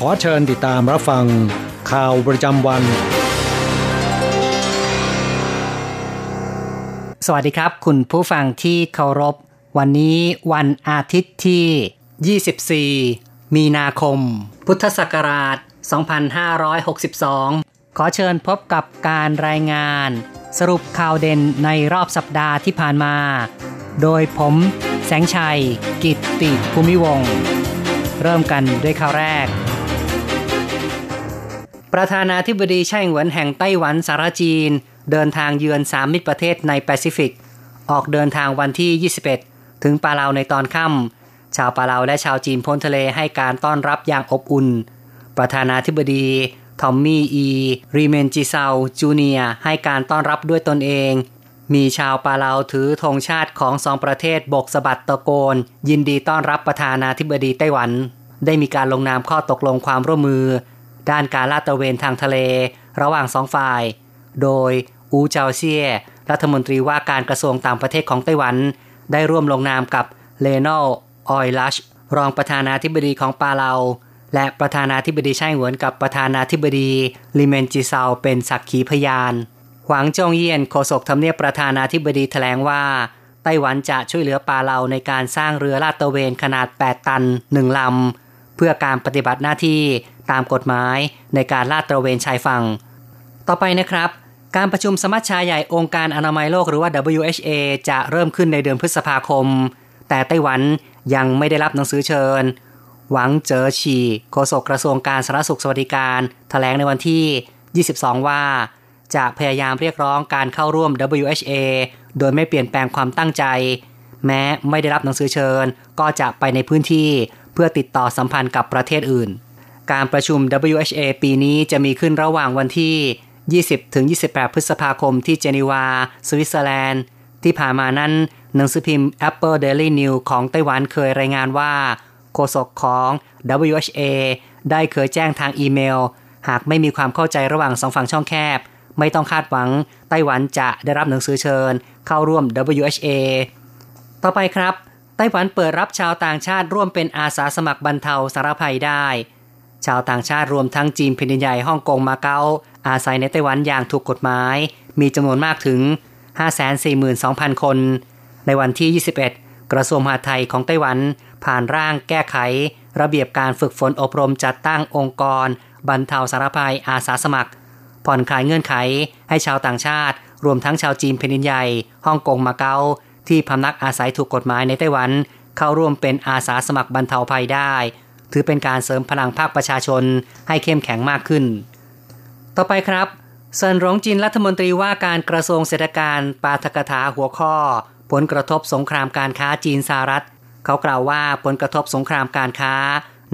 ขอเชิญติดตามรับฟังข่าวประจำวัน สวัสดีครับ คุณผู้ฟังที่เคารพ วันนี้วันอาทิตย์ที่ 24 มีนาคม พุทธศักราช 2562 ขอเชิญพบกับการรายงาน สรุปข่าวเด่นในรอบสัปดาห์ที่ผ่านมา โดยผม แสงชัย กิตติภูมิวงศ์เริ่มกันด้วยข่าวแรก ประธานาธิบดีไช่อิงเหวินแห่งไต้หวันสาธารณรัฐจีน เดินทางเยือนสามมิตรประเทศในแปซิฟิก ออกเดินทางวันที่ 21 ถึงปาเลาในตอนค่ำชาวปาเลาและชาวจีนโพ้นทะเลให้การต้อนรับอย่างอบอุ่น ประธานาธิบดีทอมมี่อี เรเมงเกเซาจูเนียร์ให้การต้อนรับด้วยตนเอง มีชาวปาเลาถือธงชาติของสองประเทศบกสะบัดตะโกน ยินดีต้อนรับประธานาธิบดีไต้หวัน ได้มีการลงนามข้อตกลงความร่วมมือ ด้านการลาดตระเวนทางทะเล ระหว่างสองฝ่าย โดยอูเจาเซียรัฐมนตรีว่าการกระทรวงต่างประเทศของไต้หวัน ได้ร่วมลงนามกับเลโนออยลัชรองประธานาธิบดีของปาเลา และประธานาธิบดีไช่เหวินกับประธานาธิบดีลิเมนจิเซาเป็นสักขีพยาน หวังจงเยียนโฆษกทำเนียบประธานาธิบดีแถลงว่า ไต้หวันจะช่วยเหลือปาเลาในการสร้างเรือลาดตระเวนขนาด 8 ตัน 1ลำ เพื่อการปฏิบัติหน้าที่ตามกฎหมายในการลาดตระเวนชายฝั่ง ต่อไปนะครับ การประชุมสมัชชาใหญ่องค์การอนามัยโลกหรือว่า WHO จะเริ่มขึ้นในเดือนพฤษภาคม แต่ไต้หวันยังไม่ได้รับหนังสือเชิญ หวังเจอฉีโฆษกกระทรวงการสาธารณสุขสวัสดิการถแถลงในวันที่ 22 ว่า จะพยายามเรียกร้องการเข้าร่วม WHA โดยไม่เปลี่ยนแปลงความตั้งใจ แม้ไม่ได้รับหนังสือเชิญ ก็จะไปในพื้นที่ เพื่อติดต่อสัมพันธ์กับประเทศอื่น การประชุม WHA ปีนี้จะมีขึ้นระหว่างวันที่ 20-28 พฤษภาคมที่เจนีวา สวิตเซอร์แลนด์ ที่ผ่านมานั้นหนังสือพิมพ์ Apple Daily News ของไต้หวันเคยรายงานว่าโฆษกของ WHA ได้เคยแจ้งทางอีเมล หากไม่มีความเข้าใจระหว่างสองฝั่งช่องแคบ ไม่ต้องคาดหวังไต้หวันจะได้รับหนังสือเชิญ เข้าร่วม WHA ต่อไปครับ ไต้หวันเปิดรับชาวต่างชาติร่วมเป็นอาสาสมัครบรรเทาสารภัยได้ ชาวต่างชาติรวมทั้งจีนแผ่นใหญ่ฮ่องกงมาเก๊าอาศัยในไต้หวันอย่างถูกกฎหมาย มีจำนวนมากถึง 542,000 คน ในวันที่ 21 กระทรวงมหาดไทยของไต้หวัน ผ่านร่างแก้ไข ระเบียบการฝึกฝนอบรมจัดตั้งองค์กร บรรเทาสารภัยอาสาสมัคร ผ่อนคลายเงื่อนไขให้ชาวต่างชาติ รวมทั้งชาวจีนแผ่นใหญ่ฮ่องกงมาเก๊า ที่พำนักอาศัยถูกกฎหมายในไต้หวัน เข้าร่วมเป็นอาสาสมัครบรรเทาภัยได้ ถือเป็นการเสริมพลังภาคประชาชนให้เข้มแข็งมากขึ้น ต่อไปครับเซินหลงจินรัฐมนตรีว่าการกระทรวงเศรษฐการปาฐกถาหัวข้อ ผลกระทบสงครามการค้าจีนสหรัฐ เขากล่าวว่าผลกระทบสงครามการค้า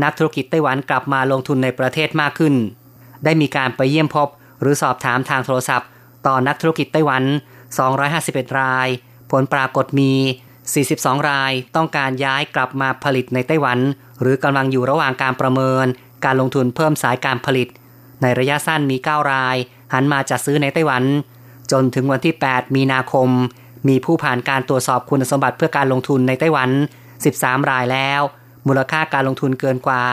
นักธุรกิจไต้หวันกลับมาลงทุนในประเทศมากขึ้น ได้มีการไปเยี่ยมพบ หรือสอบถามทางโทรศัพท์ ต่อนักธุรกิจไต้หวัน 251 ราย ผลปรากฏมี 42 รายต้องการย้ายกลับมาผลิตในไต้หวัน หรือกำลังอยู่ระหว่างการประเมิน การลงทุนเพิ่มสายการผลิต ในระยะสั้นมี 9 ราย หันมาจัดซื้อในไต้หวัน จนถึงวันที่ 8 มีนาคม มีผู้ผ่านการตรวจสอบคุณสมบัติเพื่อการลงทุนในไต้หวัน 13 รายแล้ว มูลค่าการลงทุนเกินกว่า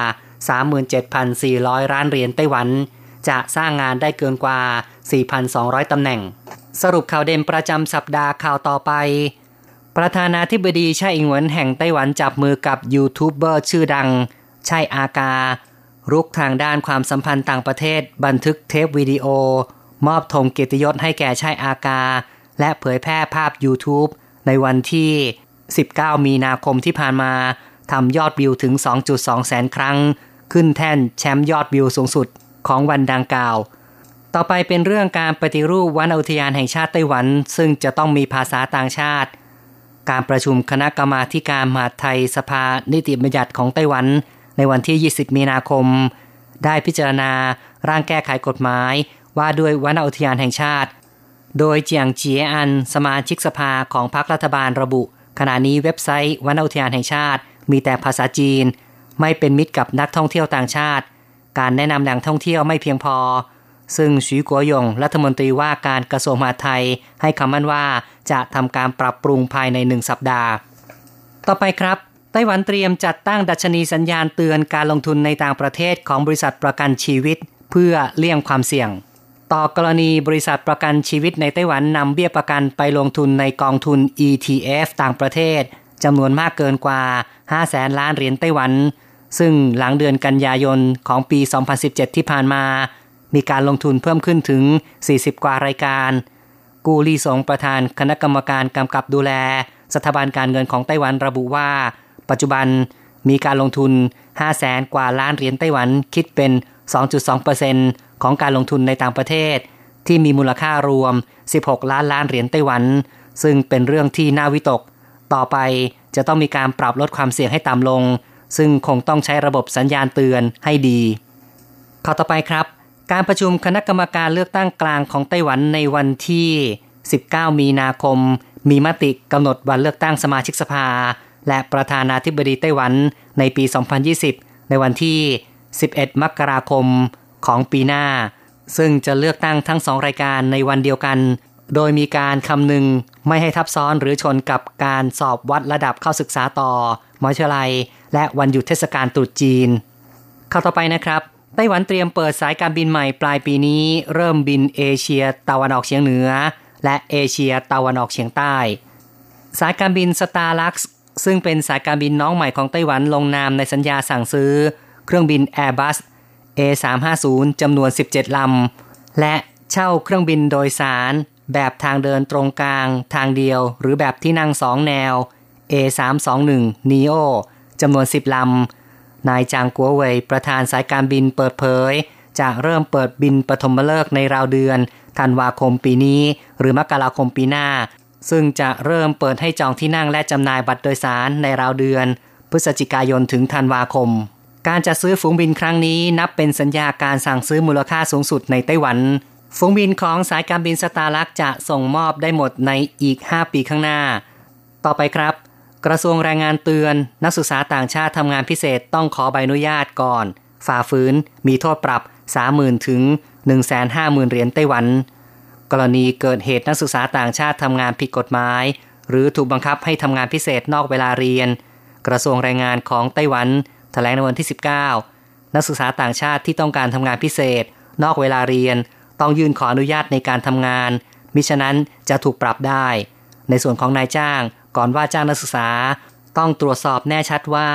37,400 ล้านเหรียญไต้หวัน จะสร้างงานได้เกินกว่า 4,200 ตำแหน่งสรุปข่าวเด่นประจำสัปดาห์ข่าวต่อไป ประธานาธิบดีไช่อิงเหวินแห่งไต้หวันจับมือกับยูทูบเบอร์ชื่อดังไช่อากา รุกทางด้านความสัมพันธ์ต่างประเทศ บันทึกเทปวิดีโอ มอบธงเกียรติยศให้แก่ชายอากา และเผยแพร่ภาพ YouTube ในวันที่ 19 มีนาคมที่ผ่านมาทำยอดวิวถึง 2.2 แสนครั้ง ขึ้นแท่นแชมป์ยอดวิวสูงสุดของวันดังกล่าว ต่อไปเป็นเรื่องการปฏิรูปวันอุทยานแห่งชาติไต้หวัน ซึ่งจะต้องมีภาษาต่างชาติ การประชุมคณะกรรมาการมหาไทยสภานิติบัญญัติของไต้หวัน ในวันที่ 20 มีนาคม ได้พิจารณาร่างแก้ไขกฎหมาย ว่าด้วยวันอุทยานแห่งชาติ โดยเจียงเจียอันสมาชิกสภาของพรรครัฐบาลระบุ ขณะนี้เว็บไซต์วันอุทยานแห่งชาติ มีแต่ภาษาจีน ไม่เป็นมิตรกับนักท่องเที่ยวต่างชาติ การแนะนำแหล่งท่องเที่ยวไม่เพียงพอ ซึ่งชีกัวยงรัฐมนตรีว่าการกระทรวงมหาดไทย ให้คำมั่นว่าจะทำการปรับปรุงภายในหนึ่งสัปดาห์ ต่อไปครับ ไต้หวันเตรียมจัดตั้งดัชนีสัญญาณเตือนการลงทุนในต่างประเทศของบริษัทประกันชีวิต เพื่อเลี่ยงความเสี่ยง ต่อกรณีบริษัทประกันชีวิตในไต้หวันนำเบี้ยประกันไปลงทุนในกองทุน ETF ต่างประเทศจำนวนมากเกินกว่า 5 แสนล้านเหรียญไต้หวัน ซึ่งหลังเดือนกันยายนของปี 2017 ที่ผ่านมา มีการลงทุนเพิ่มขึ้นถึง 40 กว่ารายการ กูลีสงประธานคณะกรรมการกำกับดูแล สถาบันการเงินของไต้หวันระบุว่า ปัจจุบันมีการลงทุน5แสนกว่าล้านเหรียญไต้หวันคิดเป็น 2.2%ของการลงทุนในต่างประเทศ ที่มีมูลค่ารวม 16 ล้านล้านเหรียญไต้หวัน ซึ่งเป็นเรื่องที่น่าวิตก ต่อไปจะต้องมีการปรับลดความเสี่ยงให้ต่ำลง ซึ่งคงต้องใช้ระบบสัญญาณเตือนให้ดี ข้อต่อไปครับ การประชุมคณะกรรมการเลือกตั้งกลางของไต้หวันในวันที่ 19 มีนาคม มีมติกำหนดวันเลือกตั้งสมาชิกสภา และประธานาธิบดีไต้หวันในปี 2020 ในวันที่ 11 มกราคมของปีหน้า ซึ่งจะเลือกตั้งทั้งสองรายการในวันเดียวกัน โดยมีการคำนึงไม่ให้ทับซ้อนหรือชนกับการสอบวัดระดับเข้าศึกษาต่อมหาวิทยาลัย และวันหยุดเทศกาลตรุษจีน เข้าต่อไปนะครับ ไต้หวันเตรียมเปิดสายการบินใหม่ปลายปีนี้ เริ่มบินเอเชียตะวันออกเฉียงเหนือ และเอเชียตะวันออกเฉียงใต้ สายการบินสตาร์ลักซ์ซึ่งเป็นสายการบินน้องใหม่ของไต้หวันลงนามในสัญญาสั่งซื้อ เครื่องบิน Airbus A350 จำนวน 17 ลำ และเช่าเครื่องบินโดยสาร แบบทางเดินตรงกลาง ทางเดียว หรือแบบที่นั่งสองแนว A321 Neo จำนวน 10 ลำ นายจางกัวเวยประธานสายการบินเปิดเผย จะเริ่มเปิดบินปฐมฤกษ์ในราวเดือนธันวาคมปีนี้ หรือมกราคมปีหน้า ซึ่งจะเริ่มเปิดให้จองที่นั่งและจำหน่ายบัตรโดยสารในราวเดือน พฤศจิกายนถึงธันวาคม การจะซื้อฝูงบินครั้งนี้นับเป็นสัญญาการสั่งซื้อมูลค่าสูงสุดในไต้หวันฝูงบินของสายการบินสตาร์ลักจะส่งมอบได้หมดในอีก 5 ปีข้างหน้า ต่อไปครับ กระทรวงแรงงานเตือน นักศึกษาต่างชาติทำงานพิเศษต้องขอใบอนุญาตก่อน ฝ่าฝืน มีโทษปรับ 30,000 ถึง 150,000 เหรียญไต้หวัน กรณีเกิดเหตุนักศึกษาต่างชาติทำงานผิดกฎหมาย หรือถูกบังคับให้ทำงานพิเศษนอกเวลาเรียน กระทรวงแรงงานของไต้หวันแถลงในวันที่ 19 นักศึกษาต่างชาติที่ต้องการทำงานพิเศษ นอกเวลาเรียน ต้องยื่นขออนุญาตในการทำงาน มิฉะนั้นจะถูกปรับได้ ในส่วนของนายจ้าง ก่อนว่าจ้างนักศึกษา ต้องตรวจสอบแน่ชัดว่า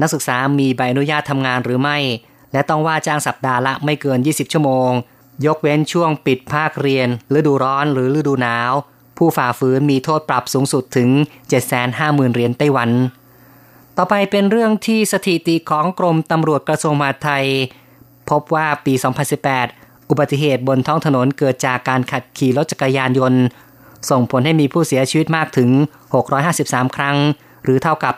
นักศึกษามีใบอนุญาตทำงานหรือไม่ และต้องว่าจ้างสัปดาห์ละไม่เกิน 20 ชั่วโมง ยกเว้นช่วงปิดภาคเรียนฤดูร้อนหรือฤดูหนาว ผู้ฝ่าฝืนมีโทษปรับสูงสุดถึง 750,000เหรียญไต้หวัน ต่อไปเป็นเรื่องที่สถิติของกรมตำรวจกระทรวงมหาดไทย พบว่าปี 2018 อุบัติเหตุบนท้องถนนเกิดจากการขับขี่รถจักรยานยนต์ ส่งผลให้มีผู้เสียชีวิตมากถึง 653 ครั้ง หรือเท่ากับ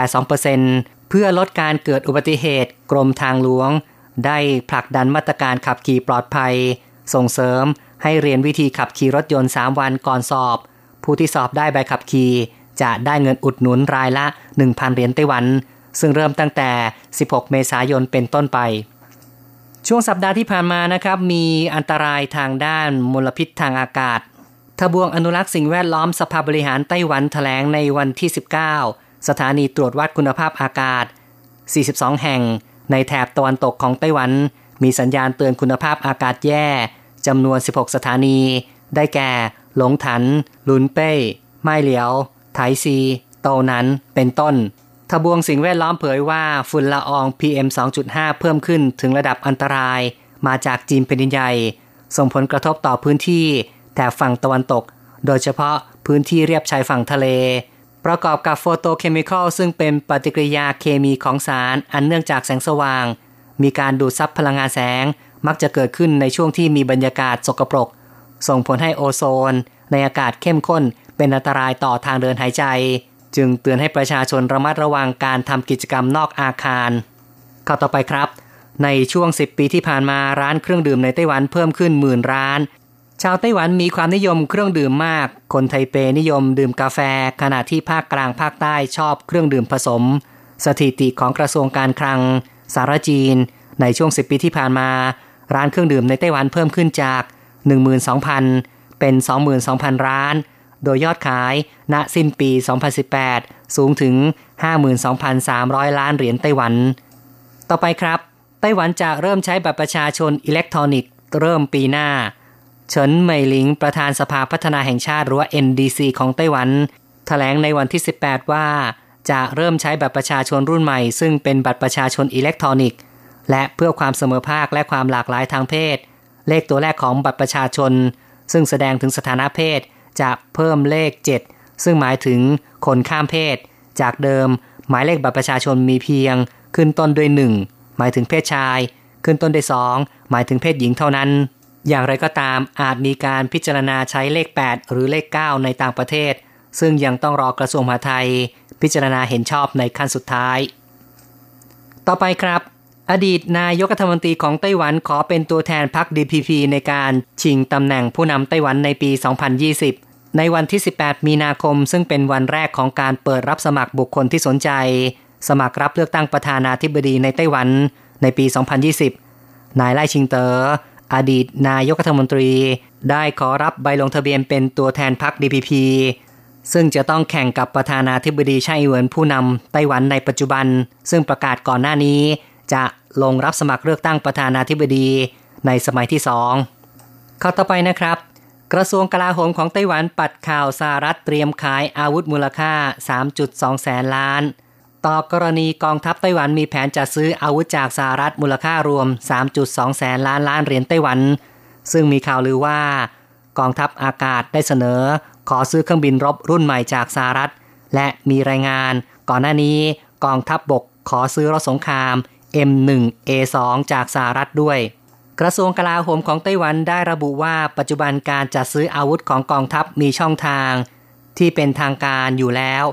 44.82%เพื่อลดการเกิดอุบัติเหตุกรมทางหลวง ได้ผลักดันมาตรการขับขี่ปลอดภัย ส่งเสริมให้เรียนวิธีขับขี่รถยนต์ 3 วันก่อนสอบ ผู้ที่สอบได้ใบขับขี่จะได้เงินอุดหนุนรายละ 1,000 เหรียญไต้หวัน ซึ่งเริ่มตั้งแต่ 16 เมษายนเป็นต้นไป ช่วงสัปดาห์ที่ผ่านมานะครับ มีอันตรายทางด้านมลพิษทางอากาศ ทบวงอนุรักษ์สิ่งแวดล้อมสภาบริหารไต้หวันแถลงในวันที่ 19 สถานีตรวจวัดคุณภาพอากาศ 42 แห่ง ในแถบตะวันตกของไต้หวัน มีสัญญาณเตือนคุณภาพอากาศแย่จำนวน 16 สถานี ได้แก่ หลงถัน ลุนเป้ไม้เหลียว ไถซี โตนั้นเป็นต้น ทบวงสิ่งแวดล้อมเผยว่าฝุ่นละออง PM 2.5 เพิ่มขึ้นถึงระดับอันตราย มาจากจีนเป็นใหญ่ ส่งผลกระทบต่อพื้นที่ แถบฝั่งตะวันตก โดยเฉพาะพื้นที่เรียบชายฝั่งทะเล ประกอบกับโฟโตเคมีคอลซึ่งเป็นปฏิกิริยาเคมีของสารอันเนื่องจากแสงสว่าง มีการดูดซับพลังงานแสงมักจะเกิดขึ้นในช่วงที่มีบรรยากาศสกปรก ส่งผลให้โอโซน ในอากาศเข้มข้นเป็นอันตรายต่อทางเดินหายใจ จึงเตือนให้ประชาชนระมัดระวังการทำกิจกรรมนอกอาคารข้าวต่อไปครับ ในช่วง 10 ปีที่ผ่านมาร้านเครื่องดื่มในไต้หวันเพิ่มขึ้นหมื่นร้าน ชาวไต้หวันมีความนิยมเครื่องดื่มมาก คนไทเปนิยมดื่มกาแฟ ขณะที่ภาคกลางภาคใต้ชอบเครื่องดื่มผสม สถิติของกระทรวงการคลัง สารจีน ในช่วง 10 ปีที่ผ่านมา ร้านเครื่องดื่มในไต้หวันเพิ่มขึ้นจาก 12,000 เป็น 22,000 ร้าน โดยยอดขาย ณ สิ้นปี 2018 สูงถึง 52,300 ล้านเหรียญไต้หวัน ต่อไปครับ ไต้หวันจะเริ่มใช้บัตรประชาชนอิเล็กทรอนิกส์เริ่มปีหน้า เฉินเหมยหลิงประธานสภาพัฒนาแห่งชาติหรือว่า NDC ของไต้หวันแถลงในวันที่ 18 ว่า จะเริ่มใช้บัตรประชาชนรุ่นใหม่ ซึ่งเป็นบัตรประชาชนอิเล็กทรอนิกส์ และเพื่อความเสมอภาคและความหลากหลายทางเพศ เลขตัวแรกของบัตรประชาชน ซึ่งแสดงถึงสถานะเพศ จะเพิ่มเลข 7 ซึ่งหมายถึงคนข้ามเพศ จากเดิม หมายเลขบัตรประชาชนมีเพียง ขึ้นต้นด้วย 1 หมายถึงเพศชาย ขึ้นต้นด้วย 2 หมายถึงเพศหญิงเท่านั้น อย่างไรก็ตามอาจมีการพิจารณาใช้เลข 8 หรือเลข 9 ในต่างประเทศ ซึ่งยังต้องรอกระทรวงมหาดไทย พิจารณาเห็นชอบในขั้นสุดท้าย ต่อไปครับ อดีตนายกรัฐมนตรีของไต้หวันขอเป็นตัวแทนพรรค DPP ในการชิงตำแหน่งผู้นำไต้หวันในปี 2020 ในวันที่ 18 มีนาคม ซึ่งเป็นวันแรกของการเปิดรับสมัครบุคคลที่สนใจ สมัครรับเลือกตั้งประธานาธิบดีในไต้หวันในปี 2020 นายไล่ชิงเตอ๋อ อดีตนายกรัฐมนตรี ได้ขอรับใบลงทะเบียนเป็นตัวแทนพรรค DPP ซึ่งจะต้องแข่งกับประธานาธิบดีไช่เหวินผู้นำไต้หวันในปัจจุบัน ซึ่งประกาศก่อนหน้านี้ จะลงรับสมัครเลือกตั้งประธานาธิบดีในสมัยที่สองข้อต่อไปนะครับ กระทรวงกลาโหมของไต้หวันปัดข่าวสหรัฐเตรียมขายอาวุธมูลค่า 3.2 แสนล้าน ต่อกรณีกองทัพไต้หวันมีแผนจะซื้ออาวุธจากสหรัฐมูลค่ารวม 3.2 แสนล้านล้านเหรียญไต้หวัน ซึ่งมีข่าวลือว่า กองทัพอากาศได้เสนอ ขอซื้อเครื่องบินรบรุ่นใหม่จากสหรัฐ และมีรายงาน ก่อนหน้านี้กองทัพบบกขอซื้อรถสงคราม M1A2 จากสหรัฐด้วย กระทรวงกลาโหมของไต้หวันได้ระบุว่าปัจจุบันการจัดซื้ออาวุธของกองทัพมีช่องทาง ที่เป็นทางการอยู่แล้ว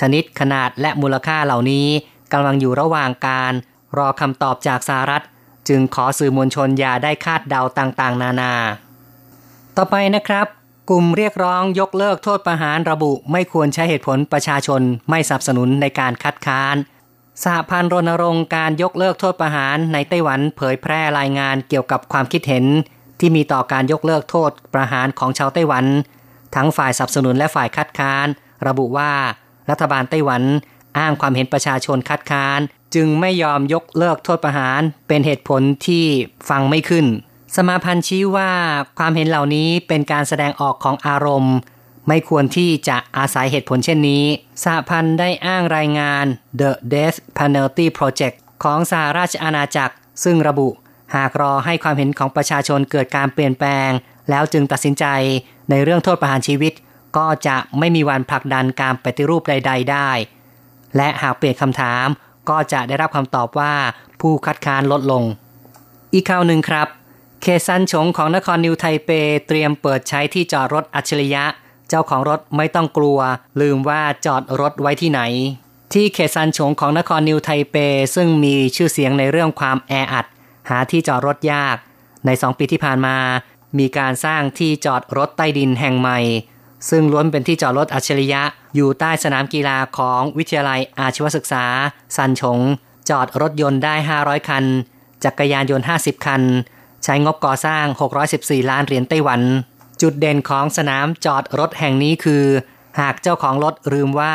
ชนิดขนาดและมูลค่าเหล่านี้กำลังอยู่ระหว่างการรอคำตอบจากสหรัฐ จึงขอสื่อมวลชนอย่าได้คาดเดาต่างๆ นานา ต่อไปนะครับ กลุ่มเรียกร้องยกเลิกโทษประหารระบุไม่ควรใช้เหตุผลประชาชนไม่สนับสนุนในการคัดค้านสหพันธ์รณรงค์การยกเลิกโทษประหารในไต้หวันเผยแพร่รายงานเกี่ยวกับความคิดเห็น ที่มีต่อการยกเลิกโทษประหารของชาวไต้หวัน ทั้งฝ่ายสนับสนุนและฝ่ายคัดค้าน ระบุว่า รัฐบาลไต้หวันอ้างความเห็นประชาชนคัดค้าน จึงไม่ยอมยกเลิกโทษประหาร เป็นเหตุผลที่ฟังไม่ขึ้น สมาพันธ์ชี้ว่าความเห็นเหล่านี้เป็นการแสดงออกของอารมณ์ ไม่ควรที่จะอาศัยเหตุผลเช่นนี้สหพันธ์ได้อ้างรายงาน The Death Penalty Project ของสหราชอาณาจักร ซึ่งระบุ หากรอให้ความเห็นของประชาชนเกิดการเปลี่ยนแปลง แล้วจึงตัดสินใจในเรื่องโทษประหารชีวิต ก็จะไม่มีวันผลักดันการปฏิรูปใด ๆ ได้ และหากเปลี่ยนคำถามก็จะได้รับคำตอบว่าผู้คัดค้านลดลง อีกข่าวหนึ่งครับ เขตซันชงของนครนิวไทเปเตรียมเปิดใช้ที่จอดรถอัจฉริยะ เจ้าของรถไม่ต้องกลัว ลืมว่าจอดรถไว้ที่ไหน ที่เขตซันชงของนครนิวไทเป ซึ่งมีชื่อเสียงในเรื่องความแออัด หาที่จอดรถยาก ในสองปีที่ผ่านมา มีการสร้างที่จอดรถใต้ดินแห่งใหม่ ซึ่งล้วนเป็นที่จอดรถอัจฉริยะ อยู่ใต้สนามกีฬาของวิทยาลัยอาชีวศึกษาซันชง จอดรถยนต์ได้ 500 คัน จักรยานยนต์ 50 คัน ใช้งบก่อสร้าง 614 ล้านเหรียญไต้หวัน จุดเด่นของสนามจอดรถแห่งนี้คือ หากเจ้าของรถลืมว่า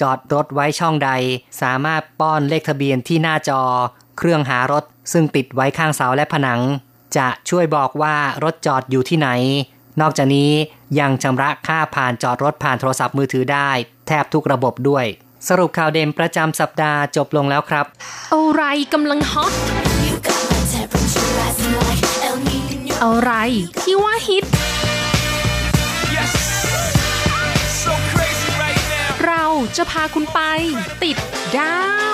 จอดรถไว้ช่องใด สามารถป้อนเลขทะเบียนที่หน้าจอ เครื่องหารถซึ่งติดไว้ข้างเสาและผนัง จะช่วยบอกว่ารถจอดอยู่ที่ไหน นอกจากนี้ยังชำระค่าผ่านจอดรถผ่านโทรศัพท์มือถือได้ แทบทุกระบบด้วย สรุปข่าวเด่นประจำสัปดาห์จบลงแล้วครับ อะไรกำลังฮอตอะไรที่ว่าฮิตเราจะพาคุณไปติดดาว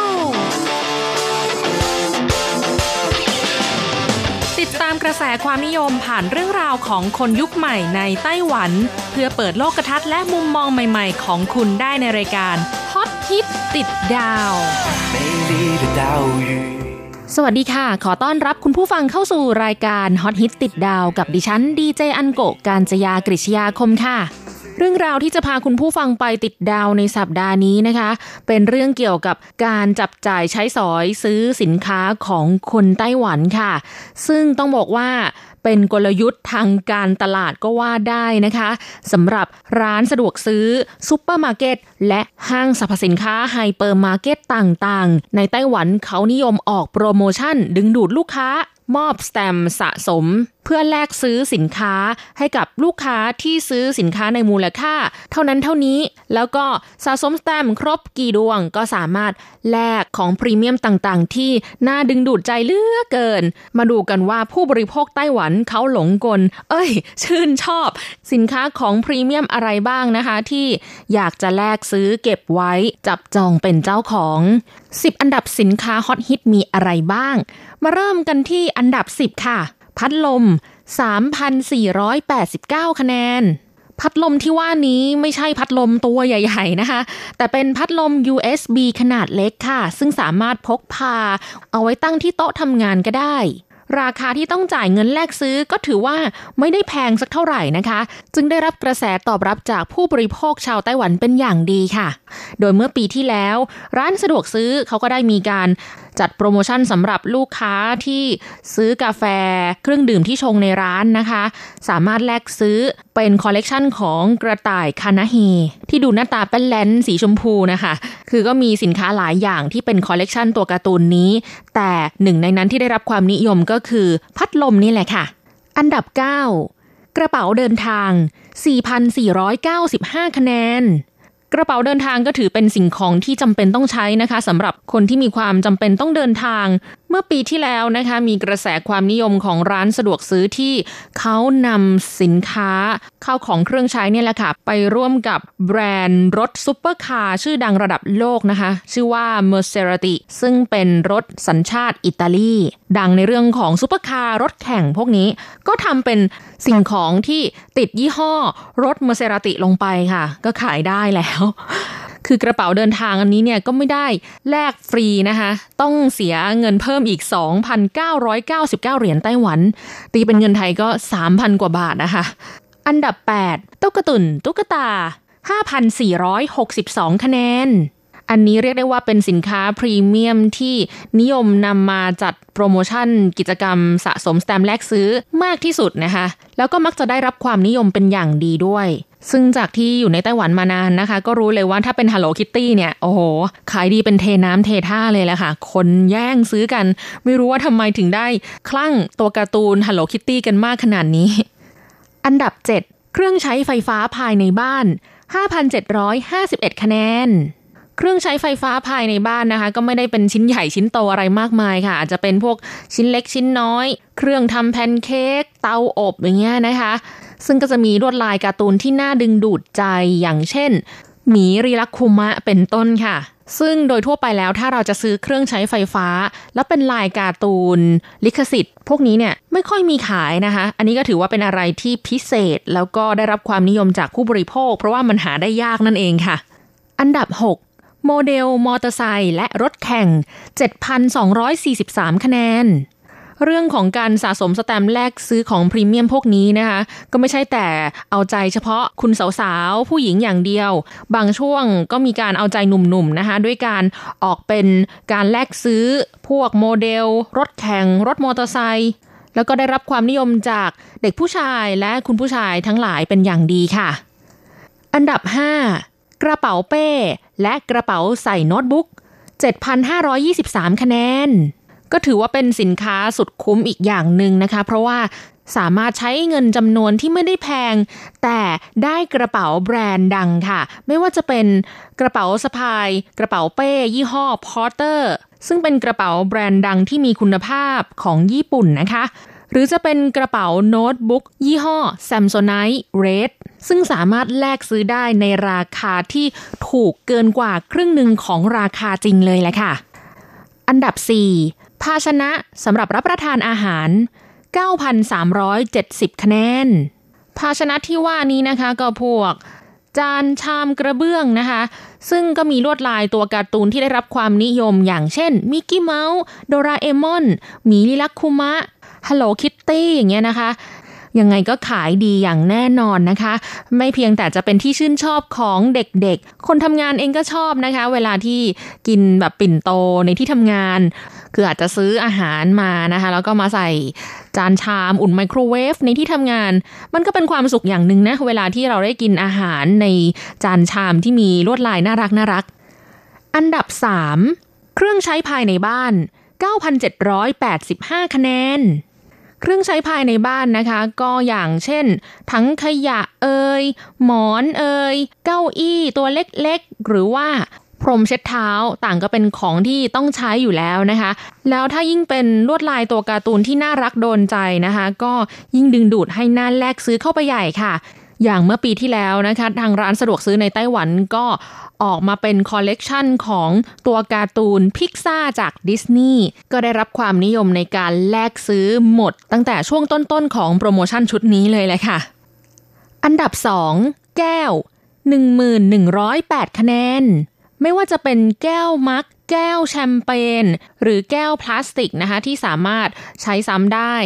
ดตามกระแสความนิยมผ่านเรื่องราวของคนยุคใหม่ในไต้หวัน เพื่อเปิดโลกทัศน์และมุมมองใหม่ๆ ของคุณได้ในรายการฮอตฮิตติดดาว สวัสดีค่ะ ขอต้อนรับคุณผู้ฟังเข้าสู่รายการฮอตฮิตติดดาว กับดิฉันดีเจอันโกการจยากริชยาคมค่ะ เรื่องราวที่จะพาคุณผู้ฟังไปติดดาวในสัปดาห์นี้นะคะ เป็นเรื่องเกี่ยวกับการจับจ่ายใช้สอยซื้อสินค้าของคนไต้หวันค่ะ ซึ่งต้องบอกว่าเป็นกลยุทธ์ทางการตลาดก็ว่าได้นะคะสำหรับร้านสะดวกซื้อซูเปอร์มาร์เก็ตและห้างสรรพสินค้าไฮเปอร์มาร์เก็ตต่างๆ ในไต้หวันเขานิยมออกโปรโมชั่นดึงดูดลูกค้า มอบแสตมป์สะสม เพื่อแลกซื้อสินค้าให้กับลูกค้าที่ซื้อสินค้าในมูลค่า เท่านั้นเท่านี้ แล้วก็สะสมแสตมป์ครบกี่ดวงก็สามารถแลกของพรีเมียมต่างๆ ที่น่าดึงดูดใจเลือเกิน มาดูกันว่าผู้บริโภคไต้หวันเขาหลงกล เอ้ย ชื่นชอบ สินค้าของพรีเมียมอะไรบ้างนะคะ ที่อยากจะแลกซื้อเก็บไว้จับจองเป็นเจ้าของ 10 อันดับสินค้าฮอตฮิตมีอะไรบ้าง มาเริ่มกันที่อันดับ 10 ค่ะ พัดลม 3,489 คะแนน พัดลมที่ว่านี้ไม่ใช่พัดลมตัวใหญ่ ๆ นะคะ แต่เป็นพัดลม USB ขนาดเล็กค่ะ ซึ่งสามารถพกพา เอาไว้ตั้งที่โต๊ะทำงานก็ได้ ราคาที่ต้องจ่ายเงินแลกซื้อก็ถือว่าไม่ได้แพงสักเท่าไหร่นะคะ จึงได้รับกระแสตอบรับจากผู้บริโภคชาวไต้หวันเป็นอย่างดีค่ะ โดยเมื่อปีที่แล้ว ร้านสะดวกซื้อเขาก็ได้มีการจัดโปรโมชั่นสำหรับลูกค้าที่ซื้อกาแฟเครื่องดื่มที่ชงในร้านนะคะ สามารถแลกซื้อเป็นคอลเลกชันของกระต่ายคานาเฮที่ดูหน้าตาเป็นแลนสีชมพูนะคะ คือก็มีสินค้าหลายอย่างที่เป็นคอลเลกชันตัวการ์ตูนนี้ แต่หนึ่งในนั้นที่ได้รับความนิยมก็คือพัดลมนี่แหละค่ะ อันดับ 9 กระเป๋าเดินทาง 4,495 คะแนน กระเป๋าเดินทางก็ถือเป็นสิ่งของที่จำเป็นต้องใช้นะคะสำหรับคนที่มีความจำเป็นต้องเดินทางเมื่อปีที่แล้วนะคะมีกระแสความนิยมของร้านสะดวกซื้อที่เขานำสินค้าข้าวของเครื่องใช้เนี่ยแหละค่ะ ไปร่วมกับแบรนด์รถซุปเปอร์คาร์ชื่อดังระดับโลกนะคะ ชื่อว่า Maserati ซึ่งเป็นรถสัญชาติอิตาลี ดังในเรื่องของซุปเปอร์คาร์รถแข่งพวกนี้ ก็ทำเป็นสิ่งของที่ติดยี่ห้อรถ Maserati ลงไปค่ะ ก็ขายได้แล้ว คือกระเป๋าเดินทางอันนี้เนี่ยก็ไม่ได้แลกฟรีนะคะ ต้องเสียเงินเพิ่มอีก 2,999 เหรียญไต้หวัน ตีเป็นเงินไทยก็ 3,000 กว่าบาทนะคะ อันดับ 8 ตุ๊กตุนตุ๊กตา 5,462 คะแนน อันนี้เรียกได้ว่าเป็นสินค้าพรีเมียมที่นิยมนำมาจัดโปรโมชั่น กิจกรรมสะสมสแตมป์แลกซื้อมากที่สุดนะคะ แล้วก็มักจะได้รับความนิยมเป็นอย่างดีด้วย ซึ่งจากที่อยู่ในไต้หวันมานานนะคะ ก็รู้เลยว่าถ้าเป็น Hello Kitty เนี่ย โอ้โห ขายดีเป็นเทน้ำเทท่าเลยแหละค่ะ คนแย่งซื้อกัน ไม่รู้ว่าทำไมถึงได้คลั่งตัวการ์ตูน Hello Kitty กันมากขนาดนี้ อันดับ 7 เครื่องใช้ไฟฟ้าภายในบ้าน 5,751 คะแนน เครื่องใช้ไฟฟ้าภายในบ้านนะคะ ก็ไม่ได้เป็นชิ้นใหญ่ชิ้นโตอะไรมากมายค่ะ อาจจะเป็นพวกชิ้นเล็กชิ้นน้อย เครื่องทำแพนเค้กเตาอบอย่างเงี้ยนะคะ ซึ่งก็จะมีลวดลายการ์ตูนที่น่าดึงดูดใจอย่างเช่นหมีรีลักคุมะเป็นต้นค่ะ ซึ่งโดยทั่วไปแล้วถ้าเราจะซื้อเครื่องใช้ไฟฟ้า แล้วเป็นลายการ์ตูน ลิขสิทธิ์ พวกนี้เนี่ยไม่ค่อยมีขายนะคะ อันนี้ก็ถือว่าเป็นอะไรที่พิเศษ แล้วก็ได้รับความนิยมจากผู้บริโภค เพราะว่ามันหาได้ยากนั่นเองค่ะ อันดับ 6 โมเดลมอเตอร์ไซค์และรถแข่ง 7,243 คะแนน เรื่องของการสะสมแสตมป์แลกซื้อของพรีเมียมพวกนี้นะคะ ก็ไม่ใช่แต่เอาใจเฉพาะคุณสาวๆ ผู้หญิงอย่างเดียว บางช่วงก็มีการเอาใจหนุ่มๆนะคะ ด้วยการออกเป็นการแลกซื้อพวกโมเดล รถแข่ง รถมอเตอร์ไซค์แล้วก็ได้รับความนิยมจากเด็กผู้ชายและคุณผู้ชายทั้งหลายเป็นอย่างดีค่ะ อันดับ 5 กระเป๋าเป้ และกระเป๋าใส่โน้ตบุ๊ก 7,523 คะแนน ก็ถือว่าเป็นสินค้าสุดคุ้มอีกอย่างหนึ่งนะคะ เพราะว่าสามารถใช้เงินจำนวนที่ไม่ได้แพง แต่ได้กระเป๋าแบรนด์ดังค่ะ ไม่ว่าจะเป็นกระเป๋าสะพาย กระเป๋าเป้ ยี่ห้อพอร์เตอร์ซึ่งเป็นกระเป๋าแบรนด์ดังที่มีคุณภาพของญี่ปุ่นนะคะ หรือจะเป็นกระเป๋าโน้ตบุ๊กยี่ห้อ Samsonite Red ซึ่งสามารถแลกซื้อได้ในราคาที่ถูกเกินกว่าครึ่งหนึ่งของราคาจริงเลยแหละค่ะ อันดับ 4 ภาชนะสำหรับรับประทานอาหาร 9,370 คะแนน ภาชนะที่ว่านี้นะคะก็พวกจานชามกระเบื้องนะคะ ซึ่งก็มีลวดลายตัวการ์ตูนที่ได้รับความนิยมอย่างเช่นมิกกี้เมาส์โดราเอมอนหมีรีลักคุมะฮัลโหลคิตตี้อย่างเงี้ยนะคะ ยังไงก็ขายดีอย่างแน่นอนนะคะ ไม่เพียงแต่จะเป็นที่ชื่นชอบของเด็กๆ คนทำงานเองก็ชอบนะคะ เวลาที่กินแบบปิ่นโตในที่ทำงาน คืออาจจะซื้ออาหารมานะคะ แล้วก็มาใส่จานชามอุ่นไมโครเวฟในที่ทำงาน มันก็เป็นความสุขอย่างหนึ่งนะ เวลาที่เราได้กินอาหารในจานชามที่มีลวดลายน่ารักน่ารัก อันดับ 3 เครื่องใช้ภายในบ้าน 9,785 คะแนน เครื่องใช้ภายในบ้านนะคะ ก็อย่างเช่น ถังขยะเอ่ยหมอนเอ่ยเก้าอี้ตัวเล็กๆ หรือว่าพรมเช็ดเท้าต่างก็เป็นของที่ต้องใช้อยู่แล้วนะคะ แล้วถ้ายิ่งเป็นลวดลายตัวการ์ตูนที่น่ารักโดนใจนะคะ ก็ยิ่งดึงดูดให้น่าแลกซื้อเข้าไปใหญ่ค่ะ อย่างเมื่อปีที่แล้วนะคะทางร้านสะดวกซื้อในไต้หวันก็ออกมาเป็นคอลเลกชันของตัวการ์ตูนพิกซ่าจากดิสนีย์ก็ได้รับความนิยมในการแลกซื้อหมด ตั้งแต่ช่วงต้นๆของโปรโมชั่นชุดนี้เลยแหละค่ะ อันดับ 2 แก้ว 1108 คะแนน ไม่ว่าจะเป็นแก้วมักแก้วแชมเปญหรือแก้วพลาสติกนะคะที่สามารถใช้ซ้ำได้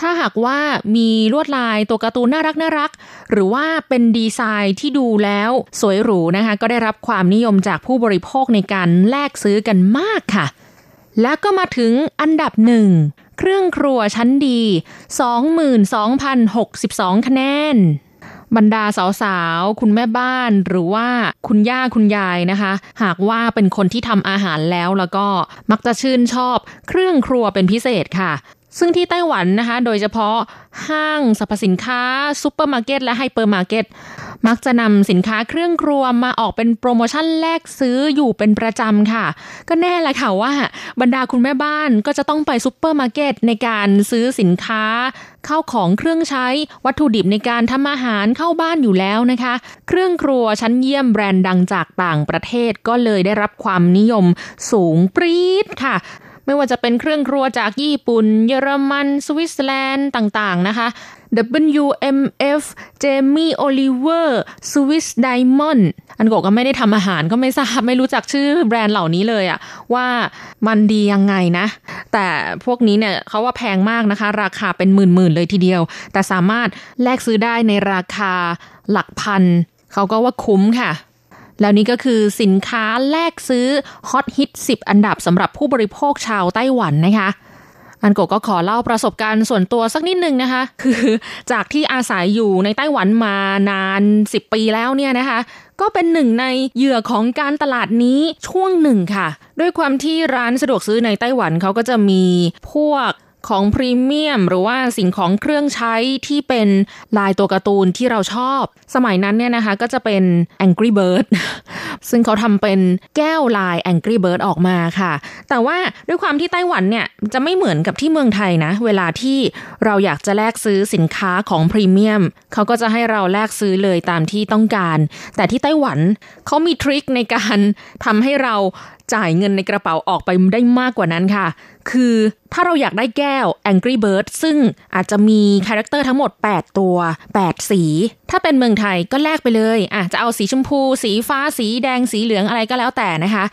ถ้าหากว่ามีลวดลายตัวการ์ตูนน่ารักน่ารัก หรือว่าเป็นดีไซน์ที่ดูแล้วสวยหรูนะคะ ก็ได้รับความนิยมจากผู้บริโภคในการแลกซื้อกันมากค่ะ แล้วก็มาถึงอันดับหนึ่งเครื่องครัวชั้นดี 22,062 คะแนน บรรดาสาวๆ คุณแม่บ้านหรือว่าคุณย่าคุณยายนะคะ หากว่าเป็นคนที่ทำอาหารแล้วแล้วก็มักจะชื่นชอบเครื่องครัวเป็นพิเศษค่ะ ซึ่งที่ไต้หวันนะคะ โดยเฉพาะห้างสรรพสินค้าซูเปอร์มาร์เก็ตและไฮเปอร์มาร์เก็ตมักจะนำสินค้าเครื่องครัวมาออกเป็นโปรโมชั่นแลกซื้ออยู่เป็นประจำค่ะ ก็แน่ละค่ะว่า บรรดาคุณแม่บ้านก็จะต้องไปซูเปอร์มาร์เก็ตในการซื้อสินค้า ข้าวของเครื่องใช้วัตถุดิบในการทำอาหารเข้าบ้านอยู่แล้วนะคะ เครื่องครัวชั้นเยี่ยมแบรนด์ดังจากต่างประเทศก็เลยได้รับความนิยมสูงปรี๊ดค่ะ ไม่ว่าจะเป็นเครื่องครัวจากญี่ปุ่น เยอรมันสวิตเซอร์แลนด์ต่างๆนะคะ WMF Jamie Oliver Swiss Diamond อันโกก็ไม่ได้ทำอาหารก็ไม่ทราบไม่รู้จักชื่อแบรนด์เหล่านี้เลยอะว่ามันดียังไงนะ แต่พวกนี้เนี่ยเขาว่าแพงมากนะคะ ราคาเป็นหมื่นๆเลยทีเดียว แต่สามารถแลกซื้อได้ในราคาหลักพันเขาก็ว่าคุ้มค่ะ แล้วนี่ก็คือสินค้าแลกซื้อฮอตฮิต 10 อันดับสำหรับผู้บริโภคชาวไต้หวันนะคะ อันโกก็ขอเล่าประสบการณ์ส่วนตัวสักนิดนึงนะคะ คือจากที่อาศัยอยู่ในไต้หวันมานาน 10 ปีแล้วเนี่ยนะคะ ก็เป็นหนึ่งในเหยื่อของการตลาดนี้ช่วงหนึ่งค่ะ ด้วยความที่ร้านสะดวกซื้อในไต้หวันเขาก็จะมีพวก ของพรีเมียม หรือว่าสิ่งของเครื่องใช้ที่เป็นลายตัวการ์ตูนที่เราชอบ สมัยนั้นเนี่ยนะคะก็จะเป็น Angry Bird ซึ่งเขาทำเป็นแก้วลาย Angry Bird ออกมาค่ะ แต่ว่าด้วยความที่ไต้หวันเนี่ยจะไม่เหมือนกับที่เมืองไทยนะ เวลาที่เราอยากจะแลกซื้อสินค้าของพรีเมียมเขาก็จะให้เราแลกซื้อเลยตามที่ต้องการ แต่ที่ไต้หวันเขามี trick ในการทำให้เราจ่ายเงินในกระเป๋าออกไปได้มากกว่านั้นค่ะ คือถ้าเราอยากได้แก้ว Angry Bird ซึ่งอาจจะมี character ทั้งหมด 8 ตัว 8 สี ถ้าเป็นเมืองไทยก็แลกไปเลยอะจะเอาสีชมพู สีฟ้าสีแดงสีเหลืองอะไรก็แล้วแต่นะคะ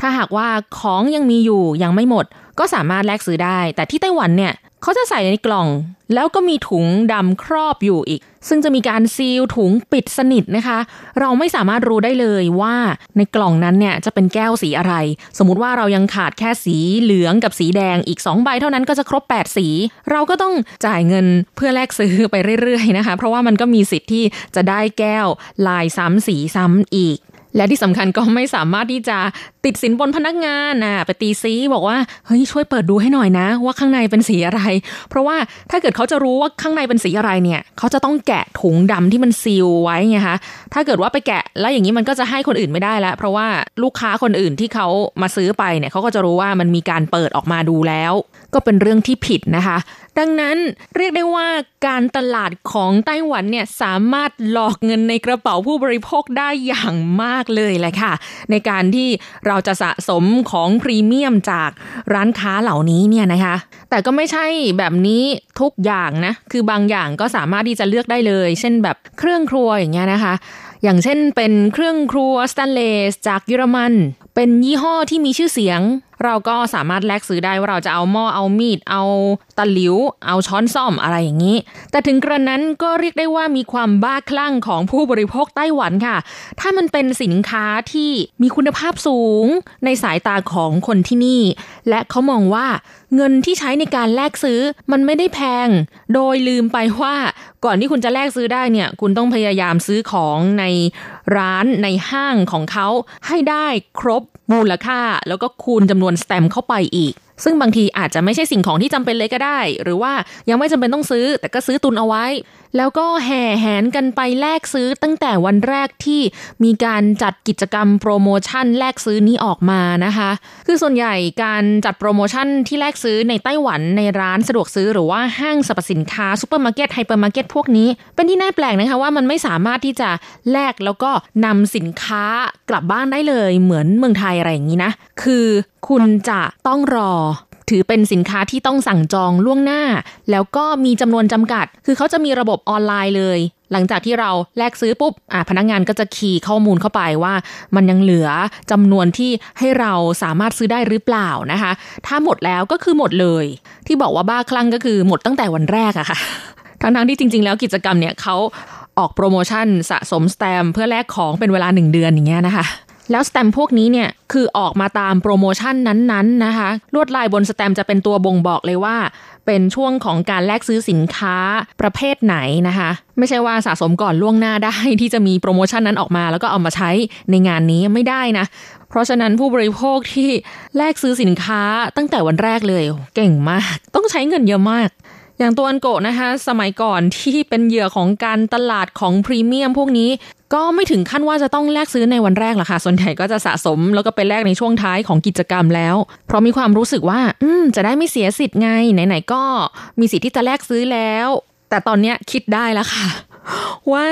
ถ้าหากว่าของยังมีอยู่ยังไม่หมด ก็สามารถแลกซื้อได้ แต่ที่ไต้หวันเนี่ย เขาจะใส่ในกล่อง แล้วก็มีถุงดำครอบอยู่อีก ซึ่งจะมีการซีลถุงปิดสนิทนะคะ เราไม่สามารถรู้ได้เลยว่าในกล่องนั้นเนี่ยจะเป็นแก้วสีอะไร สมมติว่าเรายังขาดแค่สีเหลืองกับสีแดงอีก 2 ใบเท่านั้นก็จะครบ 8 สี เราก็ต้องจ่ายเงินเพื่อแลกซื้อไปเรื่อยๆนะคะ เพราะว่ามันก็มีสิทธิ์ที่จะได้แก้วลายซ้ำสีซ้ำอีก และที่สำคัญก็ไม่สามารถที่จะติดสินบนพนักงานนะไปตีซีบอกว่าเฮ้ยช่วยเปิดดูให้หน่อยนะ ว่าข้างในเป็นสีอะไร เพราะว่าถ้าเกิดเขาจะรู้ว่าข้างในเป็นสีอะไรเนี่ย เขาจะต้องแกะถุงดำที่มันซีลไว้ไงคะถ้าเกิดว่าไปแกะแล้วอย่างนี้มันก็จะให้คนอื่นไม่ได้ล้วเพราะว่าลูกค้าคนอื่นที่เขามาซื้อไปเนี่ยเขาก็จะรู้ว่ามันมีการเปิดออกมาดูแล้ว ก็เป็นเรื่องที่ผิดนะคะ ดังนั้นเรียกได้ว่าการตลาดของไต้หวันเนี่ยสามารถหลอกเงินในกระเป๋าผู้บริโภคได้อย่างมากเลยแหละค่ะ ในการที่เราจะสะสมของพรีเมียมจากร้านค้าเหล่านี้เนี่ยนะคะ แต่ก็ไม่ใช่แบบนี้ทุกอย่างนะ คือบางอย่างก็สามารถที่จะเลือกได้เลย เช่นแบบเครื่องครัวอย่างเงี้ยนะคะ อย่างเช่นเป็นเครื่องครัวสแตนเลสจากเยอรมัน เป็นยี่ห้อที่มีชื่อเสียง เราก็สามารถแลกซื้อได้ว่าเราจะเอาหม้อเอามีด เอาตะหลิว เอาช้อนซ่อมอะไรอย่างนี้ แต่ถึงกระนั้นก็เรียกได้ว่ามีความบ้าคลั่งของผู้บริโภคไต้หวันค่ะ ถ้ามันเป็นสินค้าที่มีคุณภาพสูงในสายตาของคนที่นี่ และเขามองว่า เงินที่ใช้ในการแลกซื้อมันไม่ได้แพง โดยลืมไปว่าก่อนที่คุณจะแลกซื้อได้เนี่ย คุณต้องพยายามซื้อของในร้านในห้างของเขาให้ได้ครบมูลค่า แล้วก็คูณจำนวนแสตมป์เข้าไปอีก ซึ่งบางทีอาจจะไม่ใช่สิ่งของที่จำเป็นเลยก็ได้ หรือว่ายังไม่จำเป็นต้องซื้อ แต่ก็ซื้อตุนเอาไว้ แล้วก็แห่แหนกันไปแลกซื้อตั้งแต่วันแรกที่มีการจัดกิจกรรมโปรโมชั่นแลกซื้อนี้ออกมานะคะ คือส่วนใหญ่การจัดโปรโมชั่นที่แลกซื้อในไต้หวันในร้านสะดวกซื้อหรือว่าห้างสรรพสินค้าซูเปอร์มาร์เก็ตไฮเปอร์มาร์เก็ตพวกนี้ เป็นที่น่าแปลกนะคะว่ามันไม่สามารถที่จะแลกแล้วก็นำสินค้ากลับบ้านได้เลยเหมือนเมืองไทยอะไรอย่างนี้นะ คือคุณจะต้องรอ ถือเป็นสินค้าที่ต้องสั่งจองล่วงหน้า แล้วก็มีจำนวนจำกัด คือเขาจะมีระบบออนไลน์เลย หลังจากที่เราแลกซื้อปุ๊บอะพนักงานก็จะคีย์ข้อมูลเข้าไปว่ามันยังเหลือจำนวนที่ให้เราสามารถซื้อได้หรือเปล่านะคะ ถ้าหมดแล้วก็คือหมดเลย ที่บอกว่าบ้าคลั่งก็คือหมดตั้งแต่วันแรกอะค่ะทั้งๆที่จริง ๆ แล้วกิจกรรมเนี่ยเขาออกโปรโมชั่นสะสมสแตมเพื่อแลกของเป็นเวลาหนึ่งเดือนอย่างเงี้ยนะคะ แล้วสแตมพวกนี้เนี่ยคือออกมาตามโปรโมชั่นนั้นๆนะคะ ลวดลายบนสแตมจะเป็นตัวบ่งบอกเลยว่า เป็นช่วงของการแลกซื้อสินค้าประเภทไหนนะคะ ไม่ใช่ว่าสะสมก่อนล่วงหน้าได้ที่จะมีโปรโมชั่นนั้นออกมา แล้วก็เอามาใช้ในงานนี้ไม่ได้นะ เพราะฉะนั้นผู้บริโภคที่แลกซื้อสินค้าตั้งแต่วันแรกเลย เก่งมาก ต้องใช้เงินเยอะมาก อย่างตัวอันโกะนะคะ สมัยก่อนที่เป็นเหยื่อของการตลาดของพรีเมียมพวกนี้ ก็ไม่ถึงขั้นว่าจะต้องแลกซื้อในวันแรกหรอกค่ะ ส่วนใหญ่ก็จะสะสมแล้วก็ไปแลกในช่วงท้ายของกิจกรรมแล้ว เพราะมีความรู้สึกว่า อืม จะได้ไม่เสียสิทธิ์ไง ไหนๆก็มีสิทธิ์ที่จะแลกซื้อแล้ว แต่ตอนเนี้ยคิดได้แล้วค่ะว่า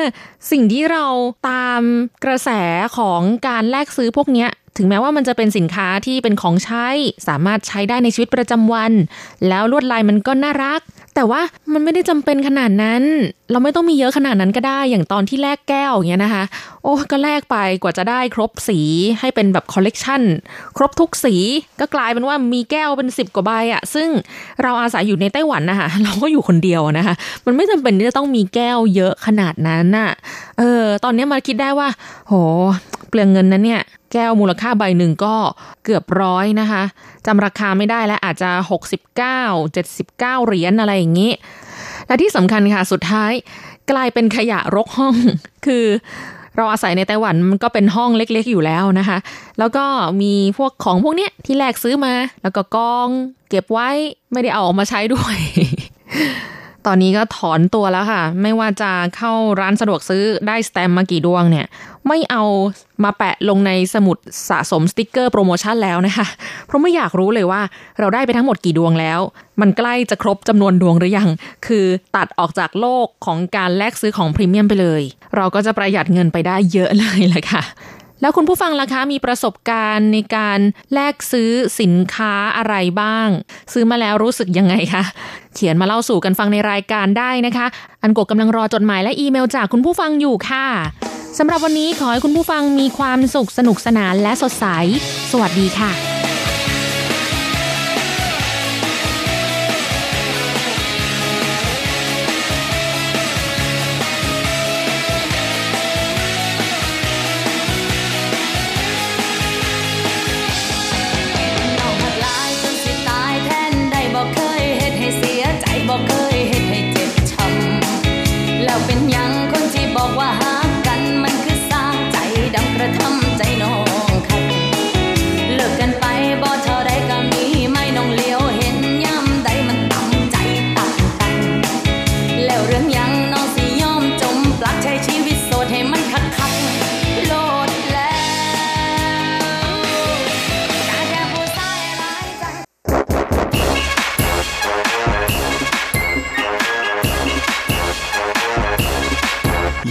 สิ่งที่เราตามกระแสของการแลกซื้อพวกเนี้ย ถึงแม้ว่ามันจะเป็นสินค้าที่เป็นของใช้ สามารถใช้ได้ในชีวิตประจำวัน แล้วลวดลายมันก็น่ารัก แต่ว่ามันไม่ได้จำเป็นขนาดนั้น เราไม่ต้องมีเยอะขนาดนั้นก็ได้อย่างตอนที่แลกแก้วอย่างเงี้ยนะคะ โอ้ก็แลกไปกว่าจะได้ครบสีให้เป็นแบบคอลเลกชันครบทุกสีก็กลายเป็นว่ามีแก้วเป็นสิบกว่าใบอะซึ่งเราอาศัยอยู่ในไต้หวันนะคะเราก็อยู่คนเดียวนะคะ มันไม่จำเป็นที่จะต้องมีแก้วเยอะขนาดนั้นน่ะเออตอนนี้มาคิดได้ว่า โห เปลืองเงินนะเนี่ยแก้วมูลค่าใบหนึ่งก็เกือบร้อยนะคะจำราคาไม่ได้แล้วอาจจะ 69 79 เหรียญอะไรอย่างนี้ และที่สำคัญค่ะสุดท้ายกลายเป็นขยะรกห้อง คือเราอาศัยในไต้หวันมันก็เป็นห้องเล็กๆอยู่แล้วนะคะ แล้วก็มีพวกของพวกเนี้ยที่แลกซื้อมา แล้วก็กอง เก็บไว้ไม่ได้เอาออกมาใช้ด้วย ตอนนี้ก็ถอนตัวแล้วค่ะ ไม่ว่าจะเข้าร้านสะดวกซื้อได้สแตมป์มากี่ดวงเนี่ย ไม่เอามาแปะลงในสมุดสะสมสติกเกอร์โปรโมชั่นแล้วนะคะ เพราะไม่อยากรู้เลยว่าเราได้ไปทั้งหมดกี่ดวงแล้ว มันใกล้จะครบจำนวนดวงหรือยัง คือตัดออกจากโลกของการแลกซื้อของพรีเมียมไปเลย เราก็จะประหยัดเงินไปได้เยอะเลยแหละค่ะ แล้วคุณผู้ฟังล่ะคะมีประสบการณ์ในการแลกซื้อสินค้าอะไรบ้าง ซื้อมาแล้วรู้สึกยังไงคะเขียนมาเล่าสู่กันฟังในรายการได้นะคะ อันกบกำลังรอจดหมายและอีเมลจากคุณผู้ฟังอยู่ค่ะสำหรับวันนี้ขอให้คุณผู้ฟังมีความสุขสนุกสนานและสดใส สวัสดีค่ะ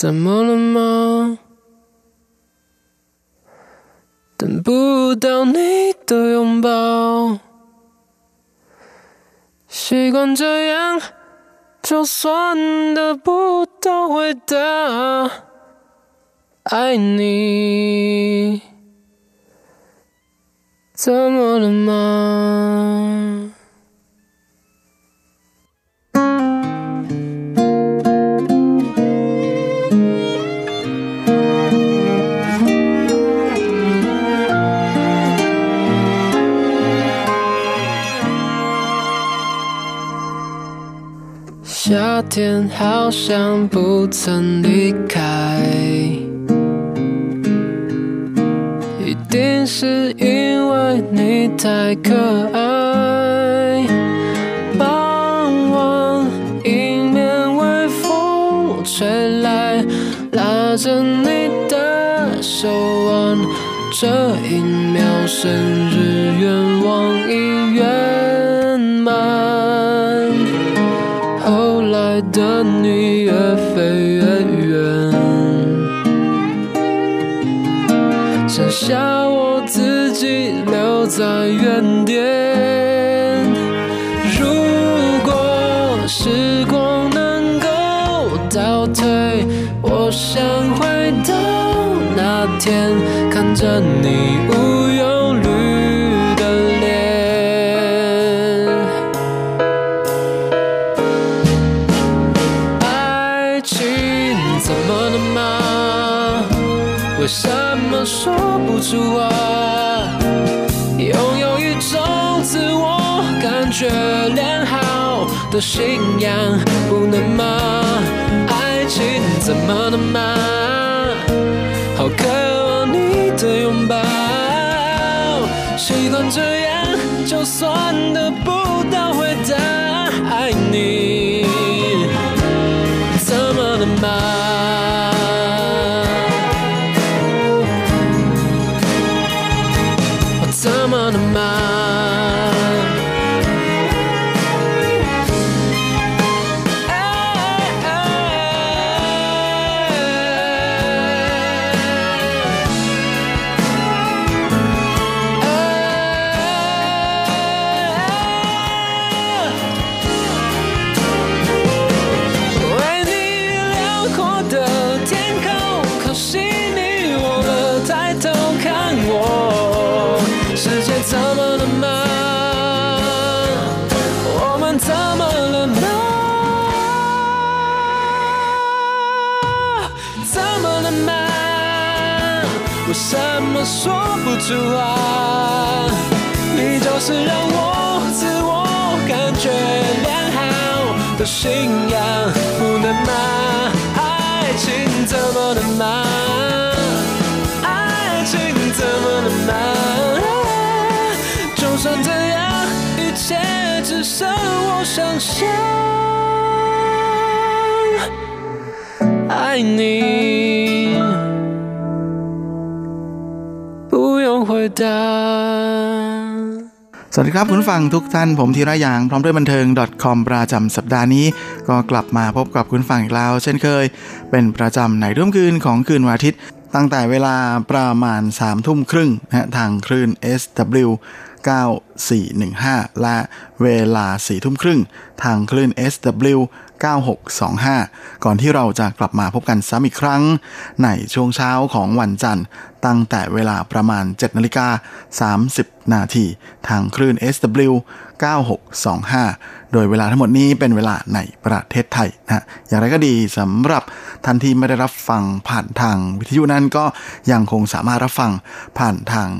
怎么了吗？等不到你的拥抱，习惯这样，就算得不到回答。爱你怎么了吗？夏天好像不曾离开，一定是因为你太可爱。傍晚，迎面微风吹来，拉着你的手腕，这一秒生日愿在原点。如果时光能够倒退，我想回到那天，看着你信仰，不能吗？爱情怎么能吗？好渴望你的拥抱，习惯这样，就算得世界怎么了吗？我们怎么了吗？怎么了吗？为什么说不出话？你就是让我自我感觉良好的信仰，不能吗？爱情怎么了吗？切只剩我想象。爱你，不用回答。 สวัสดีครับคุณผู้ฟังทุกท่านผมธีระยางพร้อมด้วยบันเทิง .com ประจำสัปดาห์นี้ ก็กลับมาพบกับคุณฟังอีกแล้ว เช่นเคย เป็นประจำในร่วมคืนของคืนวันอาทิตย์ ตั้งแต่เวลาประมาณ3ทุ่มครึ่งนะฮะทางคลื่น SW 9415 และเวลา4ทุ่มครึ่ง ทางคลื่น SW 9625 ก่อนที่เราจะกลับมาพบกันซ้ำอีกครั้ง ในช่วงเช้าของวันจันทร์ ตั้งแต่เวลาประมาณ 7นาฬิกา30 นาทีทางคลื่น SW 9625 โดยเวลาทั้งหมดนี้เป็นเวลาในประเทศไทยนะอย่างไรก็ดีสำหรับท่านที่ไม่ได้รับฟังผ่านทางวิทยุนั้นก็ยังคงสามารถรับฟังผ่านทาง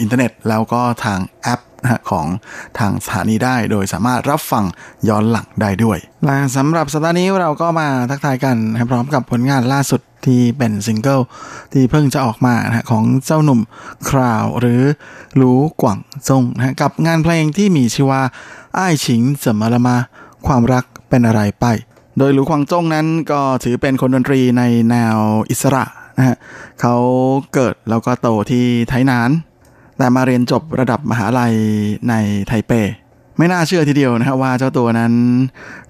อินเทอร์เน็ต แล้วก็ทางแอปนะของทางสถานีได้ โดยสามารถรับฟังย้อนหลังได้ด้วย และสำหรับสัปดาห์นี้เราก็มาทักทายกันพร้อมกับผลงานล่าสุดที่เป็นซิงเกิลที่เพิ่งจะออกมานะของเจ้าหนุ่ม Crowd หรือหลูกว่างจ้งนะกับงานเพลงที่มีชื่อว่า愛情怎麼了嗎 ความรักเป็นอะไรไป โดยหลูกวางจงนั้นก็ถือเป็นคนดนตรีในแนวอิสระนะฮะเขาเกิดแล้วก็โตที่ไทยนาน แต่มาเรียนจบระดับมหาลัยในไทเป ไม่น่าเชื่อทีเดียวนะครับว่าเจ้าตัวนั้น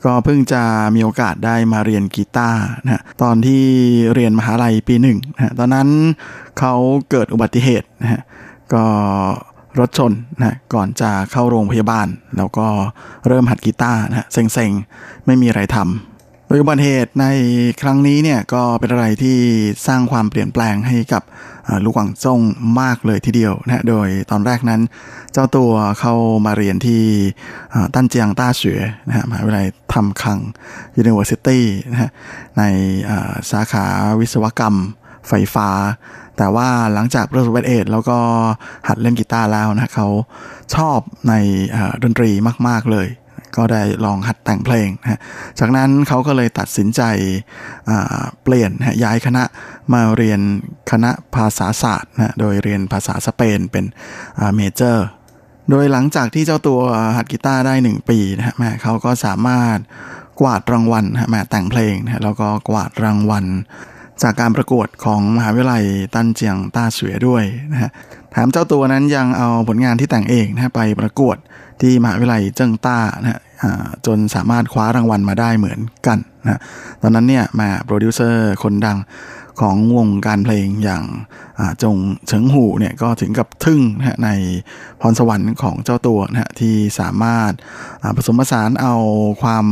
ก็เพิ่งจะมีโอกาสได้มาเรียนกีตาร์นะตอนที่เรียนมหาลัยปีหนึ่งนะตอนนั้นเขาเกิดอุบัติเหตุนะฮะก็รถชนนะก่อนจะเข้าโรงพยาบาล แล้วก็เริ่มหัดกีตาร์นะเซ็งๆ ไม่มีอะไรทำ โดยอุบัติเหตุในครั้งนี้เนี่ยก็เป็นอะไรที่สร้างความเปลี่ยนแปลงให้กับลูกหวังจงมากเลยทีเดียวนะโดยตอนแรกนั้น เจ้าตัวเข้ามาเรียนที่ตั้นเจียงต้าเฉวยนะฮะมหาวิทยาลัยทำคัง University นะฮะในสาขาวิศวกรรมไฟฟ้า แต่ว่าหลังจากประสบอุบัติเหตุแล้วก็หัดเล่นกีตาร์แล้วนะเขาชอบในดนตรีมาก ๆ เลย ก็ได้ลองหัดแต่งเพลงนะจากนั้นเขาก็เลยตัดสินใจเปลี่ยนย้ายคณะมาเรียนคณะภาษาศาสตร์นะโดยเรียนภาษาสเปนเป็นเมเจอร์โดยหลังจากที่เจ้าตัวหัดกีตาร์ได้ 1 ปีนะฮะแม่เขาก็สามารถกวาดรางวัลนะแม่แต่งเพลงนะแล้วก็กวาดรางวัล จากการประกวดของมหาวิทยาลัยตันเจียงต้าเสวยด้วยนะฮะแถมเจ้าตัวนั้นยังเอาผลงานที่แต่งเองนะไปประกวด ที่มหาวิทยาลัยเจิ้งต้านะจนสามารถคว้ารางวัลมาได้เหมือนกันนะตอนนั้นเนี่ยมาโปรดิวเซอร์คนดังของวงการเพลงอย่างจงเฉิงหูเนี่ยก็ถึงกับทึ่งนะในพรสวรรค์ของเจ้าตัวนะที่สามารถผสมผสานเอาความ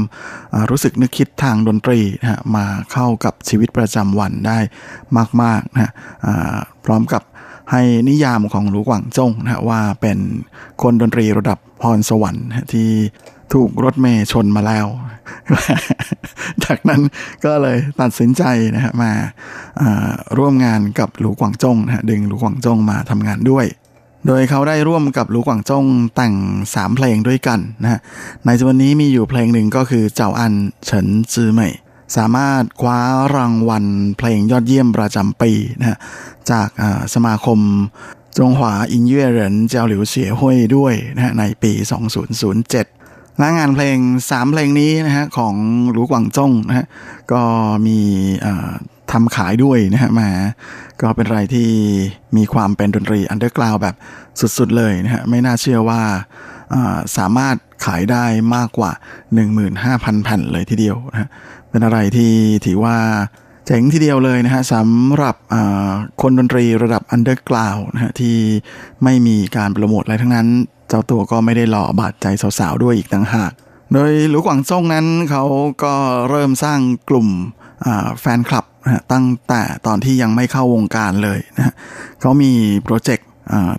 รู้สึกนึกคิดทางดนตรีนะมาเข้ากับชีวิตประจำวันได้มากๆนะพร้อมกับ ให้นิยามของหลูกหวังจงนะว่าเป็นคนดนตรีระดับพรสวรรค์ที่ถูกรถเมย์ชนมาแล้ว จากนั้นก็เลยตัดสินใจนะฮะมาร่วมงานกับหลูกวางจงนะฮะดึงหลูกวางจงมาทำงานด้วย โดยเขาได้ร่วมกับหลูกวางจงแต่ง 3 เพลงด้วยกันนะฮะในจำนวนนี้มีอยู่เพลงหนึ่งก็คือเจ้าอันเฉินจือเหมย สามารถคว้ารางวัลเพลงยอดเยี่ยมประจำปีนะฮะจากสมาคมจงหวาอินเย่เหรินเจ้าหลิวเสียห้วยด้วยนะฮะในปี 2007 และงานเพลง 3 เพลงนี้นะฮะของหลูกวังจงนะฮะก็มีทำขายด้วยนะฮะมาก็เป็นอะไรที่มีความเป็นดนตรี underground แบบสุดๆเลยนะฮะไม่น่าเชื่อว่าสามารถขายได้มากกว่า 15,000 แผ่นเลยทีเดียวนะะ เป็นอะไรที่ถือว่าเจ๋งทีเดียวเลยนะฮะสำหรับคนดนตรีระดับ underground นะฮะที่ไม่มีการโปรโมทอะไรทั้งนั้น เจ้าตัวก็ไม่ได้หล่อบาดใจสาวๆ ด้วยอีกต่างหาก โดยหลูกว่างจ้งนั้นเขาก็เริ่มสร้างกลุ่มแฟนคลับนะตั้งแต่ตอนที่ยังไม่เข้าวงการเลยนะฮะเขามีโปรเจกต์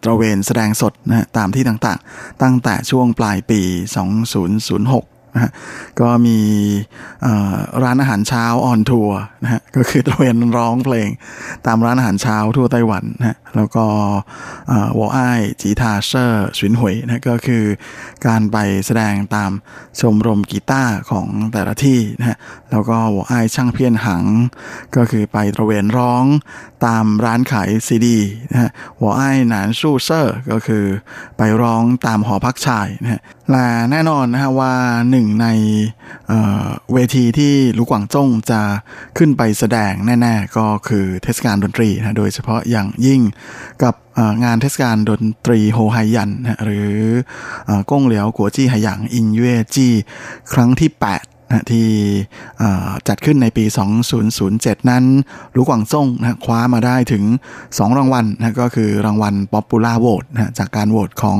ตระเวนแสดงสดนะตามที่ต่างๆ ตั้งแต่ช่วงปลายปี 2006 นะฮะก็มีร้านอาหารเช้า on tour นะฮะก็คือตระเวนร้องเพลงตามร้านอาหารเช้าทั่วไต้หวันนะฮะแล้วก็我愛吉他社巡迴 นะก็คือการไปแสดงตามชมรมกีตาร์ของแต่ละที่นะแล้วก็我愛唱片行 ก็คือไปตระเวนร้องตามร้านขายซีดีนะฮะ我愛男宿舍 ก็คือไปร้องตามหอพักชายนะฮะและแน่นอนนะฮะว่าหนึ่งในเวทีที่หลูกว่างจ้งจะขึ้นไปแสดงแน่ ๆ ก็คือเทศกาลดนตรีนะโดยเฉพาะอย่างยิ่งกับงานเทศกาลดนตรีโฮไฮยัน หรือก้งเหลียวกัวจี้ไหหยางอินเย่จี้ครั้งที่ 8นะที่จัดขึ้นในปี 2007 นั้นหลูกวางซ่งนะคว้ามาได้ถึง 2 รางวัลนะก็คือรางวัล Popular Vote นะจากการโหวตของ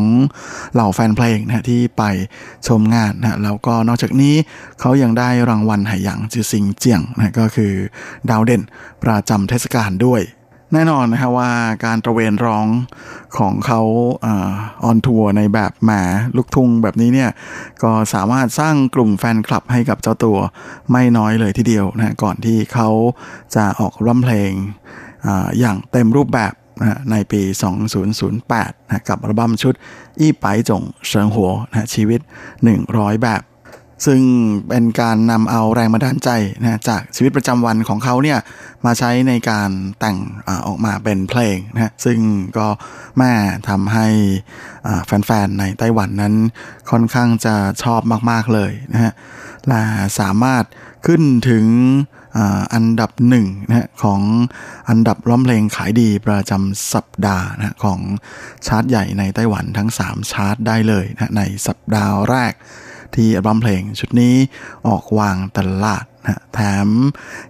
เหล่าแฟนเพลงนะที่ไปชมงานนะแล้วก็นอกจากนี้เขายังได้รางวัลไหหยางจือซิงเจียงนะก็คือดาวเด่นประจำเทศกาลด้วย แน่นอนนะฮะว่าการตระเวนร้องของเขา on tour ในแบบแหมลูกทุ่งแบบนี้เนี่ยก็สามารถสร้างกลุ่มแฟนคลับให้กับเจ้าตัวไม่น้อยเลยทีเดียวนะก่อนที่เขาจะออกร้องเพลงอย่างเต็มรูปแบบนะในปี 2008นะกับอัลบั้มชุด 一百種生活 นะชีวิต 100 แบบ ซึ่งเป็นการนำเอาแรงบันดาลใจนะจากชีวิตประจำวันของเขาเนี่ยมาใช้ในการแต่งอออกมาเป็นเพลงนะซึ่งก็แม่ทำให้แฟนๆในไต้หวันนั้นค่อนข้างจะชอบมากๆเลยนะฮะและสามารถขึ้นถึงอันดับหนึ่งนะของอันดับร้องเพลงขายดีประจำสัปดาห์นะของชาร์ตใหญ่ในไต้หวันทั้ง 3 ชาร์ตได้เลยนะในสัปดาห์แรก ที่อัลบั้มเพลงชุดนี้ออกวางตลาดนะแถม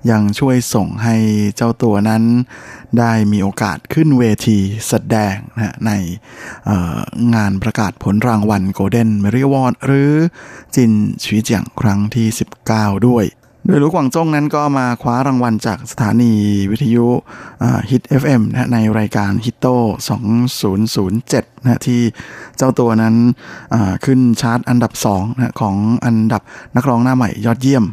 ยังช่วยส่งให้เจ้าตัวนั้น ได้มีโอกาสขึ้นเวทีแสดงนะในงานประกาศผลรางวัลโกลเด้นเมริวอร์ดหรือจินชีเจียงครั้งที่ 19 ด้วย โดยลูกหวังจงนั้นก็มาคว้ารางวัลจากสถานีวิทยุฮิต FM นะในรายการฮิตโต้2007นะที่เจ้าตัวนั้นขึ้นชาร์ตอันดับ2นะของอันดับนักร้องหน้าใหม่ยอดเยี่ยม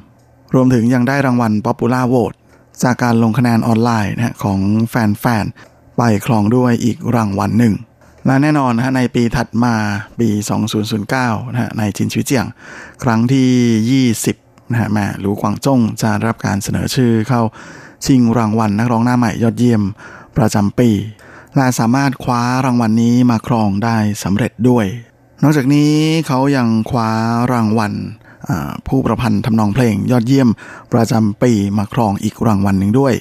รวมถึงยังได้รางวัล Popular Vote จากการลงคะแนนออนไลน์นะของแฟนๆ ไปครองด้วยอีกรางวัลหนึ่ง และแน่นอนนะในปีถัดมาปี 2009นะในจินชิวเจียง ครั้งที่ 20 นะฮะแม่หลูกวางจงจะรับการเสนอชื่อเข้าชิงรางวัลนักร้องหน้าใหม่ยอดเยี่ยมประจำปี และสามารถคว้ารางวัลนนี้มาครองได้สำเร็จด้วย นอกจากนี้เขายังคว้ารางวัลผู้ประพันธ์ทำนองเพลงยอดเยี่ยมประจำปีมาครองอีกรางวัลหนึ่งด้วย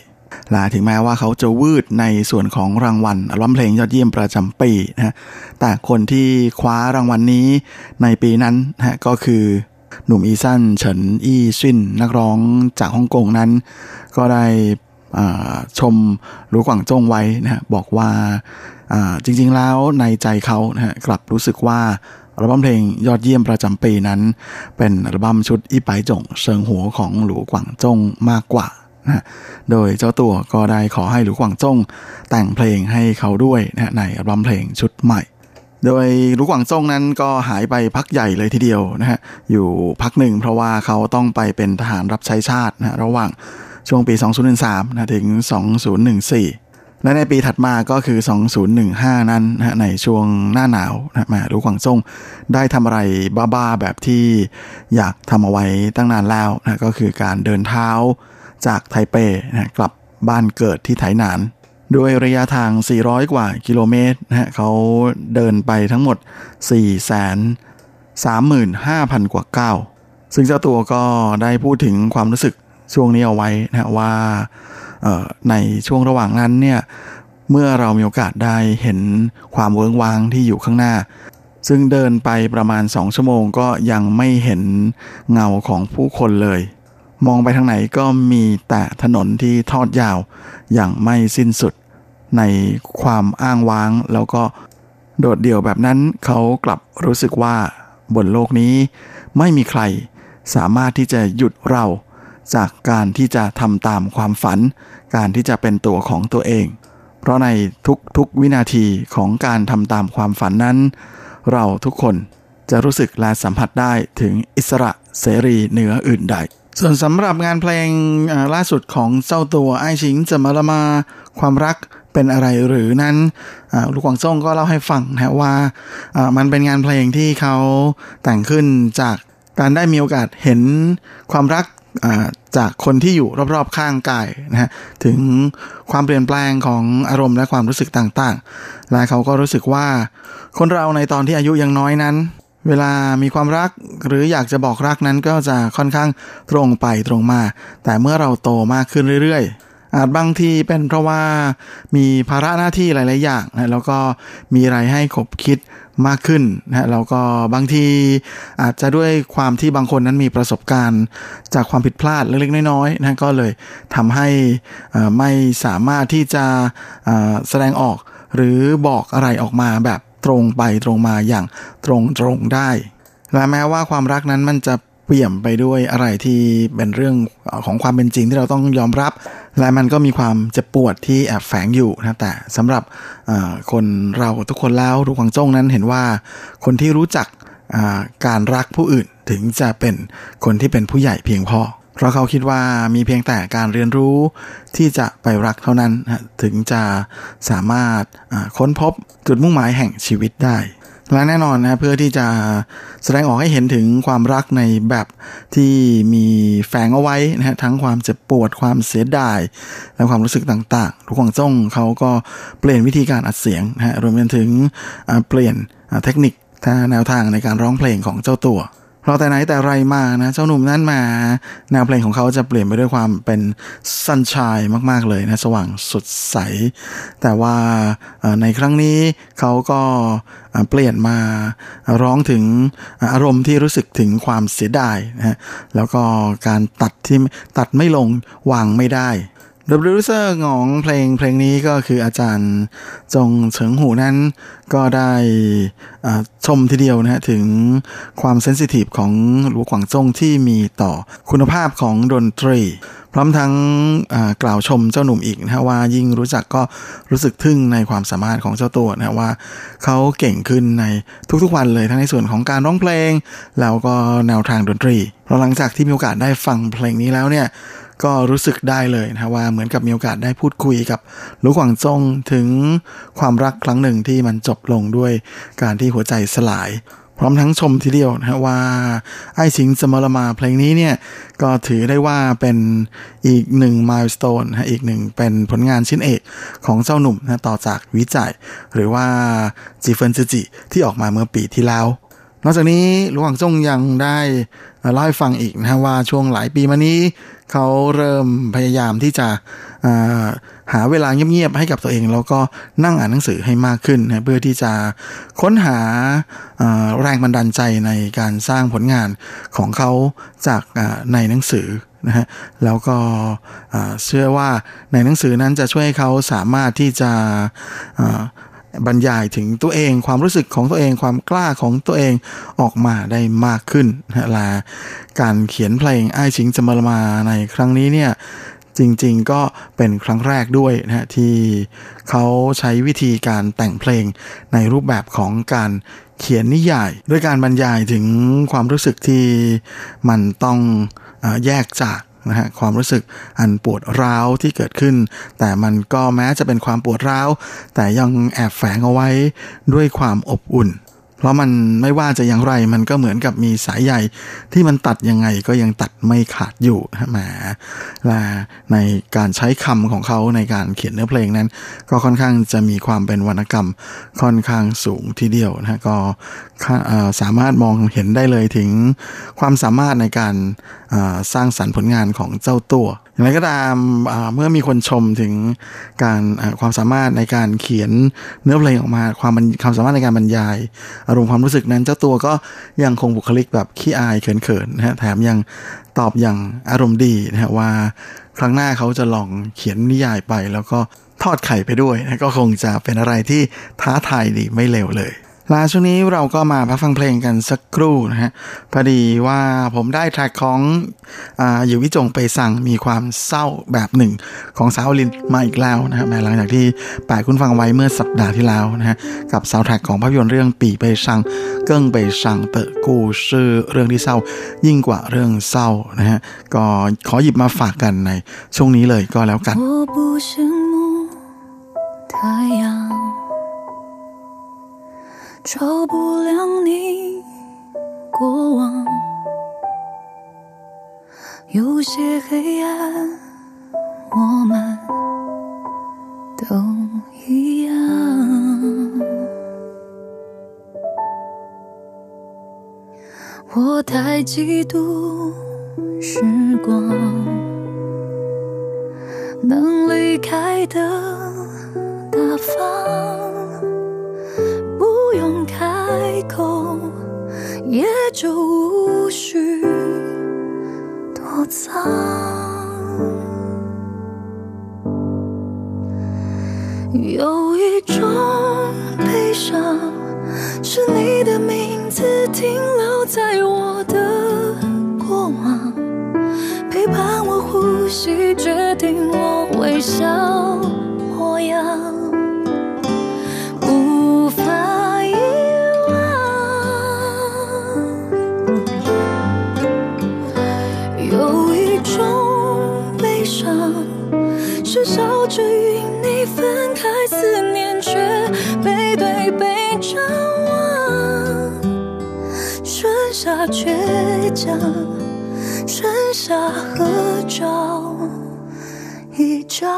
และถึงแม้ว่าเขาจะวืดในส่วนของรางวัลอัลบั้มเพลงยอดเยี่ยมประจำปีนะแต่คนที่คว้ารางวัลนนี้ในปีนั้นนะก็คือ หนุ่มอีซันเฉินอี้ซินนักร้องจากฮ่องกงนั้น ก็ได้ชมรู้กว่างจงไว้นะบอกว่าจริงๆแล้วในใจเขานะกลับรู้สึกว่าอัลบั้มเพลงยอดเยี่ยมประจำปีนั้น เป็นอัลบั้มชุดอีไปจงเชิงหัวของหลูกว่างจงมากกว่านะโดยเจ้าตัวก็ได้ขอให้หลูกว่างจงแต่งเพลงให้เขาด้วยนะในอัลบั้มเพลงชุดใหม่ โดยรู้กวางซ่งนั้นก็หายไปพักใหญ่เลยทีเดียวนะฮะอยู่พักหนึ่งเพราะว่าเขาต้องไปเป็นทหารรับใช้ชาตินะระหว่างช่วงปี 2013นะถึง 2014และในปีถัดมาก็คือ 2015 นั้นนะในช่วงหน้าหนาวนะมารู้กวางซ่งได้ทำอะไรบ้าๆ แบบที่อยากทำเอาไว้ตั้งนานแล้วนะก็คือการเดินเท้าจากไทเปนะกลับบ้านเกิดที่ไถหนาน ด้วยระยะทาง 400 กว่ากิโลเมตรนะฮะเขาเดินไปทั้งหมด 4 3 5 0 0 0 กว่าก้าวซึ่งเจ้าตัวก็ได้พูดถึงความรู้สึกช่วงนี้เอาไว้นะว่าในช่วงระหว่างนั้นเนี่ยเมื่อเรามีโอกาสได้เห็นความเวิ้งว้างที่อยู่ข้างหน้า ซึ่งเดินไปประมาณ 2 ชั่วโมงก็ยังไม่เห็นเงาของผู้คนเลย มองไปทางไหนก็มีแต่ถนนที่ทอดยาว อย่างไม่สิ้นสุด ในความอ้างว้างแล้วก็โดดเดี่ยวแบบนั้นเขากลับรู้สึกว่าบนโลกนี้ ไม่มีใครสามารถที่จะหยุดเรา จากการที่จะทำตามความฝัน การที่จะเป็นตัวของตัวเอง เพราะในทุกๆวินาทีของการทำตามความฝันนั้น เราทุกคนจะรู้สึกและสัมผัสได้ถึงอิสระเสรีเหนืออื่นใด ส่วนสำหรับงานเพลงล่าสุดของเจ้าตัวไอชิงจะมาละมาความรักเป็นอะไรหรือนั้นลูกหวังซ่งก็เล่าให้ฟังนะว่ามันเป็นงานเพลงที่เขาแต่งขึ้นจากการได้มีโอกาสเห็นความรักจากคนที่อยู่รอบๆข้างกายนะฮะถึงความเปลี่ยนแปลงของอารมณ์และความรู้สึกต่างๆ และเขาก็รู้สึกว่าคนเราในตอนที่อายุยังน้อยนั้น เวลามีความรักหรืออยากจะบอกรักนั้นก็จะค่อนข้างตรงไปตรงมา แต่เมื่อเราโตมากขึ้นเรื่อยๆ อาจบางทีเป็นเพราะว่ามีภาระหน้าที่หลาย ๆ อย่างนะแล้วก็มีอะไรให้ขบคิดมากขึ้นนะแล้วก็บางทีอาจจะด้วยความที่บางคนนั้นมีประสบการณ์ จากความผิดพลาดเล็กๆน้อยๆนะก็เลยทำให้ไม่สามารถที่จะแสดงออกหรือบอกอะไรออกมาแบบ ตรงไปตรงมาอย่างตรงตรงได้ และแม้ว่าความรักนั้นมันจะเปี่ยมไปด้วยอะไรที่เป็นเรื่องของความเป็นจริงที่เราต้องยอมรับ และมันก็มีความเจ็บปวดที่แอบแฝงอยู่นะแต่สำหรับคนเราทุกคนแล้วทุกขังจ้งนั้นเห็นว่าคนที่รู้จักการรักผู้อื่นถึงจะเป็นคนที่เป็นผู้ใหญ่เพียงพอ เพราะเขาคิดว่ามีเพียงแต่การเรียนรู้ที่จะไปรักเท่านั้นถึงจะสามารถค้นพบจุดมุ่งหมายแห่งชีวิตได้และแน่นอนนะเพื่อที่จะแสดงออกให้เห็นถึงความรักในแบบที่มีแฝงเอาไว้นะฮะทั้งความเจ็บปวดความเสียดาย และความรู้สึกต่างๆทุกของจ้งเขาก็เปลี่ยนวิธีการอัดเสียงนะฮะรวมไปถึงเปลี่ยนเทคนิคแนวทางในการร้องเพลงของเจ้าตัว เราแต่ไหนแต่ไรมานะ เจ้าหนุ่มนั้นมาแนวเพลงของเขาจะเปลี่ยนไปด้วยความเป็น sunshine มาก ๆ เลยนะ สว่างสดใส แต่ว่าในครั้งนี้เขาก็เปลี่ยนมาร้องถึงอารมณ์ที่รู้สึกถึงความเสียดายนะแล้วก็การตัดที่ตัดไม่ลงวางไม่ได้ โดยโปรดิวเซอร์ของเพลงเพลงนี้ก็คืออาจารย์จงเฉิงหูนั้นก็ได้ชมทีเดียวนะฮะถึงความเซนซิทีฟของหลวงขวางจงที่มีต่อคุณภาพของดนตรี พร้อมทั้งกล่าวชมเจ้าหนุ่มอีกนะว่ายิ่งรู้จักก็รู้สึกทึ่งในความสามารถของเจ้าตัวนะว่าเขาเก่งขึ้นในทุกๆวันเลยทั้งในส่วนของการร้องเพลง แล้วก็แนวทางดนตรีเราหลังจากที่มีโอกาสได้ฟังเพลงนี้แล้วเนี่ย ก็รู้สึกได้เลยนะว่าเหมือนกับมีโอกาสได้พูดคุยกับหลูกหวังจงถึงความรักครั้งหนึ่งที่มันจบลงด้วยการที่หัวใจสลาย พร้อมทั้งชมทีเดียวนะว่า ไอ้สิงสมรมาเพลงนี้เนี่ย ก็ถือได้ว่าเป็นอีกหนึ่งมายสเตนอีกหนึ่งเป็นผลงานชิ้นเอกของเจ้าหนุ่มนะต่อจากวิจัย หรือว่าจีเฟินจิจิที่ออกมาเมื่อปีที่แล้ว นอกจากนี้หลวงจงยังได้เล่าให้ฟังอีกนะว่าช่วงหลายปีมานี้ เขาเริ่มพยายามที่จะหาเวลาเงียบๆให้กับตัวเอง แล้วก็นั่งอ่านหนังสือให้มากขึ้นนะเพื่อที่จะค้นหาแรงบันดาลใจในการสร้างผลงานของเขาจากในหนังสือนะฮะแล้วก็เชื่อว่าในหนังสือนั้นจะช่วยให้เขาสามารถที่จะ บรรยายถึงตัวเอง ความรู้สึกของตัวเองความกล้าของตัวเองออกมาได้มากขึ้นนะละการเขียนเพลงไอ้ชิงจมามาในครั้งนี้เนี่ยจริงๆก็เป็นครั้งแรกด้วยนะที่เขาใช้วิธีการแต่งเพลงในรูปแบบของการเขียนนิยายด้วยการบรรยายถึงความรู้สึกที่มันต้องแยกจาก นะฮะความรู้สึกอันปวดร้าวที่เกิดขึ้น แต่มันก็แม้จะเป็นความปวดร้าว แต่ยังแอบแฝงเอาไว้ด้วยความอบอุ่น เพราะมันไม่ว่าจะอย่างไรมันก็เหมือนกับมีสายใยที่มันตัดยังไงก็ยังตัดไม่ขาดอยู่นะแหมและในการใช้คำของเขาในการเขียนเนื้อเพลงนั้น ก็ค่อนข้างจะมีความเป็นวรรณกรรมค่อนข้างสูงทีเดียวนะก็สามารถมองเห็นได้เลยถึงความสามารถในการสร้างสรรค์ผลงานของเจ้าตัว อย่างไรก็ตามเมื่อมีคนชมถึงการความสามารถในการเขียนเนื้อเพลงออกมาความความสามารถในการบรรยาย อารมณ์ความรู้สึกนั้น เจ้าตัวก็ยังคงบุคลิกแบบขี้อายเขินๆนะฮะแถมยังตอบอย่างอารมณ์ดีนะฮะว่าครั้งหน้าเขาจะลองเขียนนิยายไป แล้วก็ทอดไข่ไปด้วยนะก็คงจะเป็นอะไรที่ท้าทายดีไม่เลวเลย ลาช่วงนี้เราก็มาพักฟังเพลงกันสักครู่นะฮะพอดีว่าผมได้แทร็กของอยู่วิจงไปสั่งมีความเศร้าแบบหนึ่งของสาวลินมาอีกแล้วนะฮะแมหลังจากที่แปะคุณฟังไว้เมื่อสัปดาห์ที่แล้วนะฮะกับสาวแทร็กของภาพยนตร์เรื่องปีไปสั่งเกิ้งไปสั่งเตอกูชื่อเรื่องที่เศร้า ยิ่งกว่าเรื่องเศร้านะฮะก็ขอหยิบมาฝากกันในช่วงนี้เลยก็แล้วกัน 照不亮你过往，有些黑暗，我们都一样。我太嫉妒时光，能离开的大方，用开口，也就无需躲藏。有一种悲伤，是你的名字停留在我的过往，陪伴我呼吸，决定我微笑模样，是笑着与你分开，思念却背对背张望，剩下倔强，剩下合照一张。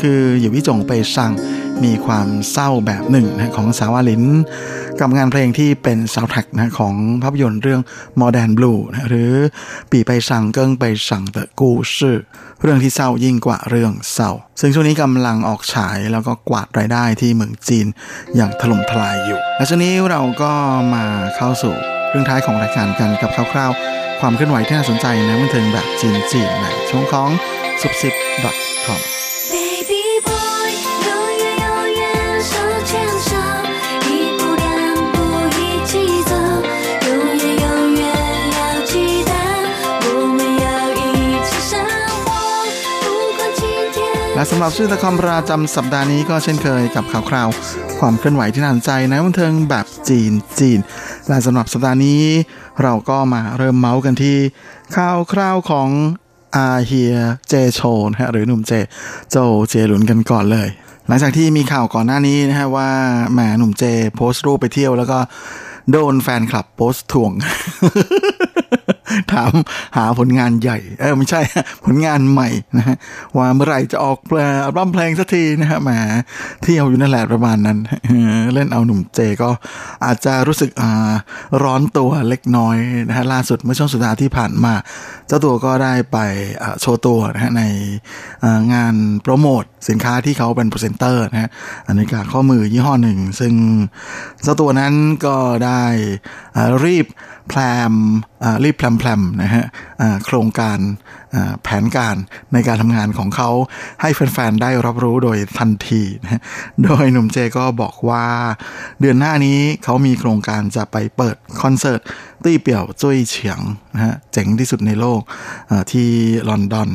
คืออยู่วิจงไปสั่งมีความเศร้าแบบหนึ่งนะของสาวาลิน กับงานเพลงที่เป็นซาวด์แทร็กนะของภาพยนตร์เรื่อง Modern Blue นะหรือปีไปสั่งเกิ้งไปสั่งเตะกูชื่อเรื่องที่เศร้ายิ่งกว่าเรื่องเศร้า ซึ่งช่วงนี้กำลังออกฉายแล้วก็กวาดรายได้ที่เมืองจีนอย่างถล่มทลายอยู่ และช่วงนี้เราก็มาเข้าสู่เรื่องท้ายของรายการกันกับคร่าวๆ ความเคลื่อนไหวที่น่าสนใจในบันเทิงแบบจีนๆในช่วงของซุปซิป .com และสำหรับชื่อตะคอมประจำสัปดาห์นี้ก็เช่นเคยกับข่าวคราว ความเคลื่อนไหวที่น่าสนใจในบันเทิงแบบจีนจีน และสำหรับสัปดาห์นี้ เราก็มาเริ่มเมาส์กันที่ข่าวคราวของอาเฮียเจโชนะฮะหรือหนุ่มเจโจเจหลุนกันก่อนเลย หลังจากที่มีข่าวก่อนหน้านี้นะฮะว่าแหมหนุ่มเจโพสต์รูปไปเที่ยวแล้วก็โดนแฟนคลับโพสต์ถ่วง ถามหาผลงานใหญ่ เออไม่ใช่ ผลงานใหม่นะฮะว่าเมื่อไหร่จะออกเพลงอัลบั้มเพลงสักทีนะฮะแหมเที่ยวอยู่นั่นแหละประมาณนั้นเล่นเอาหนุ่มเจก็อาจจะรู้สึกอ่าร้อนตัวเล็กน้อยนะฮะล่าสุดเมื่อช่วงสุดสัปดาห์ที่ผ่านมา เจ้าตัวก็ได้ไปโชว์ตัวนะฮะในงานโปรโมทสินค้าที่เขาเป็นพรีเซนเตอร์นะฮะอันนี้ก็ข้อมือยี่ห้อหนึ่ง ซึ่งเจ้าตัวนั้นก็ได้รีบ พลมอ่ารีบแพลมแพลมนะฮะอ่าโครงการอ่าแผนการในการทำงานของเขาให้แฟนๆ ได้รับรู้โดยทันทีนะะโดยหนุ่มเจก็บอกว่า เดือนหน้านี้เขามีโครงการจะไปเปิดคอนเสิร์ตตี้เปี่ยวจุ้ยเฉียงนะฮะเจ๋งที่สุดในโลกอ่าที่ลอนดอน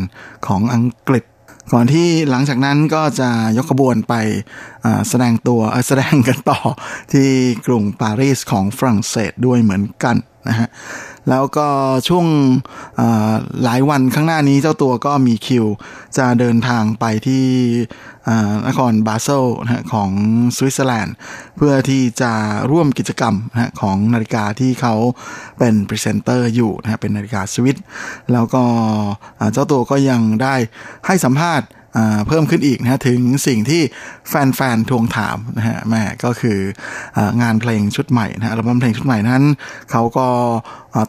ของอังกฤษก่อนที่หลังจากนั้นก็จะยกขบวนไปแสดงตัวแสดงกันต่อที่กรุงปารีสของฝรั่งเศสด้วยเหมือนกัน นะฮะแล้วก็ช่วงหลายวันข้างหน้านี้เจ้าตัวก็มีคิว จะเดินทางไปที่นครบาเซลนะของสวิตเซอร์แลนด์ เพื่อที่จะร่วมกิจกรรมนะของนาฬิกาที่เขาเป็นพรีเซนเตอร์อยู่นะเป็นนาฬิกาสวิสแล้วก็เจ้าตัวก็ยังได้ให้สัมภาษณ์ เพิ่มขึ้นอีกนะถึงสิ่งที่แฟนๆทวงถามนะฮะแม่ก็คืองานเพลงชุดใหม่นะอัลบั้มเพลงชุดใหม่นั้นเขาก็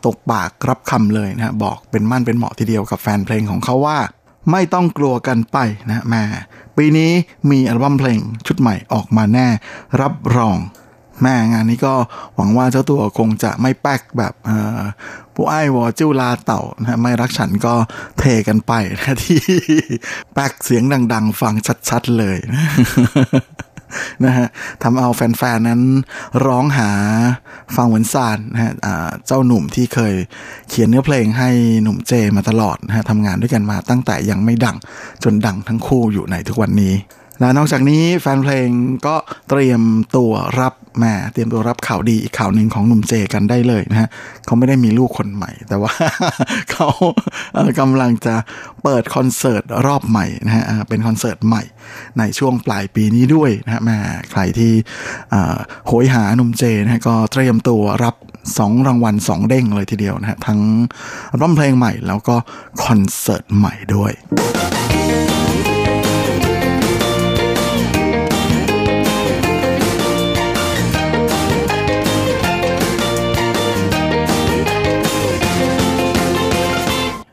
ตกปากรับคำเลยนะบอกเป็นมั่นเป็นเหมาะทีเดียวกับแฟนเพลงของเขาว่าไม่ต้องกลัวกันไปนะแม่ปีนี้มีอัลบั้มเพลงชุดใหม่ออกมาแน่ รับรอง แม่งานนี้ก็หวังว่าเจ้าตัวคงจะไม่แป๊กแบบ ผู้ไอ้วอจิ้วลาเต่านะไม่รักฉันก็เทกันไปนะที่แป๊กเสียงดัง ๆ ฟังชัดๆเลยนะฮะทำเอาแฟนๆนั้นร้องหาฟังเหมือนซานนะฮะเจ้าหนุ่มที่เคยเขียนเนื้อเพลงให้หนุ่มเจมาตลอดนะฮะทำงานด้วยกันมาตั้งแต่ยังไม่ดังจนดังทั้งคู่อยู่ในทุกวันนี้ และนอกจากนี้แฟนเพลงก็เตรียมตัวรับแม่เตรียมตัวรับข่าวดีอีกข่าวหนึ่งของหนุ่มเจกันได้เลยนะฮะเขาไม่ได้มีลูกคนใหม่ แต่ว่าเขากำลังจะเปิดคอนเสิร์ตรอบใหม่นะฮะเป็นคอนเสิร์ตใหม่ในช่วงปลายปีนี้ด้วยนะฮะแม่ใครที่โหยหาหนุ่มเจนะฮะก็เตรียมตัวรับสองรางวัลสองเด้งเลยทีเดียวนะฮะทั้งร้องเพลงใหม่แล้วก็คอนเสิร์ตใหม่ด้วย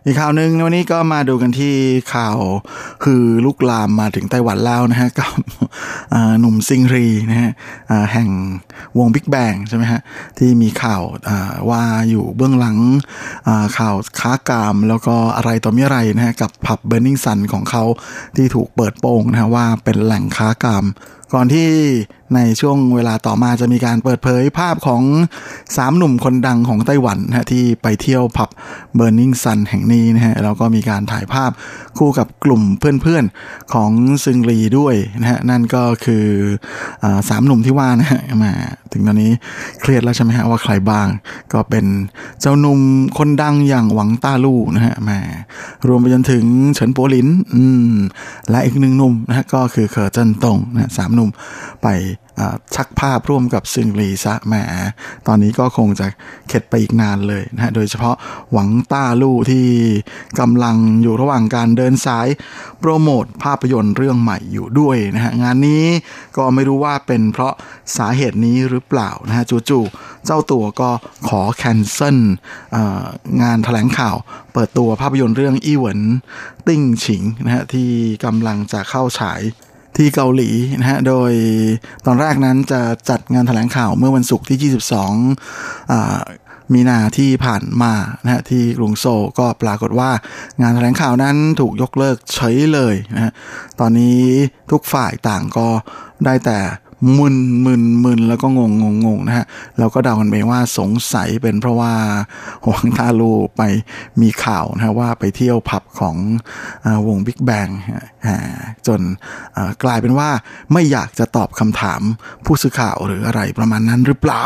อีกข่าวหนึ่งวันนี้ก็มาดูกันที่ข่าวคือลุกลามมาถึงไต้หวันแล้วนะฮะกับหนุ่มซิงรีนะฮะแห่งวงบิ๊กแบงใช่ไหมฮะที่มีข่าวว่าอยู่เบื้องหลังข่าวค้ากาม แล้วก็อะไรต่อมีอะไรนะฮะกับผับเบอร์นิงซันของเขาที่ถูกเปิดโปงนะฮะว่าเป็นแหล่งค้ากาม ก่อนที่ ในช่วงเวลาต่อมาจะมีการเปิดเผยภาพของสามหนุ่มคนดังของไต้หวันนะที่ไปเที่ยวผับ Burning Sun แห่งนี้นะฮะแล้วก็มีการถ่ายภาพคู่กับกลุ่มเพื่อนๆของซึงรีด้วยนะฮะนั่นก็คืออสามหนุ่มที่ว่านะฮะมาถึงตอนนี้เครียดแล้วใช่ไหมฮะว่าใครบ้าง ก็เป็นเจ้าหนุ่มคนดังอย่างหวังต้าลู่นะฮะมารวมไปจนถึงเฉินโปลินอืมและอีกหนึ่งหนุ่มนะฮะก็คือเคอร์เจิ้นตงนะสามหนุ่มไป ชักภาพร่วมกับซึงลีซะแหมตอนนี้ก็คงจะเข็ดไปอีกนานเลยนะฮะโดยเฉพาะหวังต้าลู่ที่กำลังอยู่ระหว่างการเดินสายโปรโมทภาพยนตร์เรื่องใหม่อยู่ด้วยนะฮะงานนี้ก็ไม่รู้ว่าเป็นเพราะสาเหตุนี้หรือเปล่านะฮะจู่ๆเจ้าตัวก็ขอ cancel งานแถลงข่าวเปิดตัวภาพยนตร์เรื่อง 一吻定情 นะฮะที่กำลังจะเข้าฉาย ที่เกาหลีนะฮะ โดยตอนแรกนั้นจะจัดงานแถลงข่าวเมื่อวันศุกร์ที่ 22 มีนาที่ผ่านมานะฮะที่กรุงโซก็ปรากฏว่างานแถลงข่าวนั้นถูกยกเลิกเฉยเลยนะฮะ ตอนนี้ทุกฝ่ายต่างก็ได้แต่ มึนมึนมึนแล้วก็งงงงงนะฮะเราก็เดากันไปว่าสงสัยเป็นเพราะว่าหวังทาลูไปมีข่าวนะว่าไปเที่ยวผับของอวงบิ๊กแบงจนกลายเป็นว่าไม่อยากจะตอบคำถามผู้สื่อข่าวหรืออะไรประมาณนั้นหรือเปล่า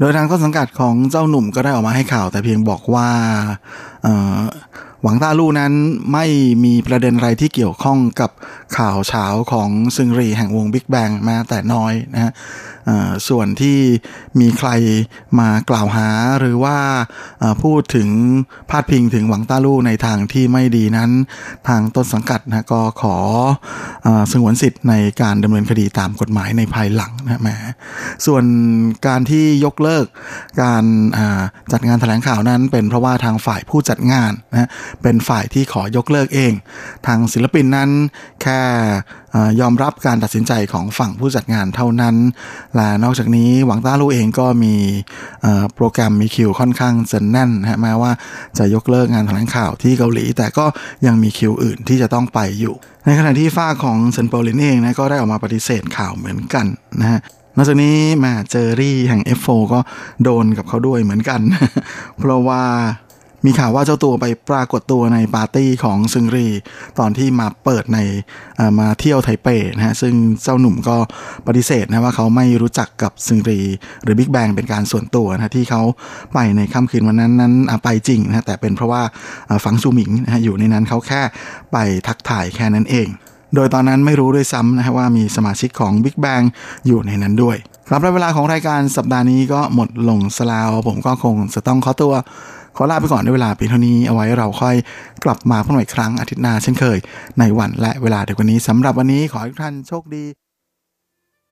โดยทางต้นสังกัดของเจ้าหนุ่มก็ได้ออกมาให้ข่าวแต่เพียงบอกว่า หวังต้าลู่นั้นไม่มีประเด็นอะไรที่เกี่ยวข้องกับข่าวเช้าของซึงรีแห่งวงบิ๊กแบงแม้แต่น้อยนะฮะส่วนที่มีใครมากล่าวหาหรือว่าพูดถึงพาดพิงถึงหวังต้าลู่ในทางที่ไม่ดีนั้น ทางต้นสังกัดนะก็ขออสงวนสิทธิ์ในการดำเนินคดีตามกฎหมายในภายหลังนะแมส่วนการที่ยกเลิกการจัดงานแถลงข่าวนั้นเป็นเพราะว่าทางฝ่ายผู้จัดงานนะเป็นฝ่ายที่ขอยกเลิกเอง ทางศิลปินนั้นแค่ยอมรับการตัดสินใจของฝั่งผู้จัดงานเท่านั้น และนอกจากนี้หวังต้าลู่เองก็มีโปรแกรมมีคิวค่อนข้างจะแน่นนะแม้ว่าจะยกเลิกงานแถลงข่าวที่เกาหลี แต่ก็ยังมีคิวอื่นที่จะต้องไปอยู่ ในขณะที่ฝ้าของเซนโปลินเองนะก็ได้ออกมาปฏิเสธข่าวเหมือนกันนะฮะนอกจากนี้มาเจอรี่แห่ง F4 ก็โดนกับเขาด้วยเหมือนกัน เพราะว่า มีข่าวว่าเจ้าตัวไปปรากฏตัวในปาร์ตี้ของซึงรี ตอนที่มาเปิดในมาเที่ยวไทเปนะฮะซึ่งเจ้าหนุ่มก็ปฏิเสธนะว่าเขาไม่รู้จักกับซึงรี หรือบิ๊กแบงเป็นการส่วนตัวนะที่เขาไปในค่ำคืนวันนั้นนั้นไปจริงนะแต่เป็นเพราะว่าฝังซูหมิงนะอยู่ในนั้นเขาแค่ไปทักถ่ายแค่นั้นเอง โดยตอนนั้นไม่รู้ด้วยซ้ำนะฮะว่ามีสมาชิกของ Big Bang อยู่ในนั้นด้วยครับและเวลาของรายการสัปดาห์นี้ก็หมดลงสลาว ผมก็คงจะต้องขอตัว ขอลาไปก่อนในเวลาเพียงเท่านี้เอาไว้เราค่อยกลับมาพบกันอีกครั้งอาทิตย์หน้าเช่นเคย ในวันและเวลาเดียวกันนี้สำหรับวันนี้ขอให้ทุกท่านโชคดี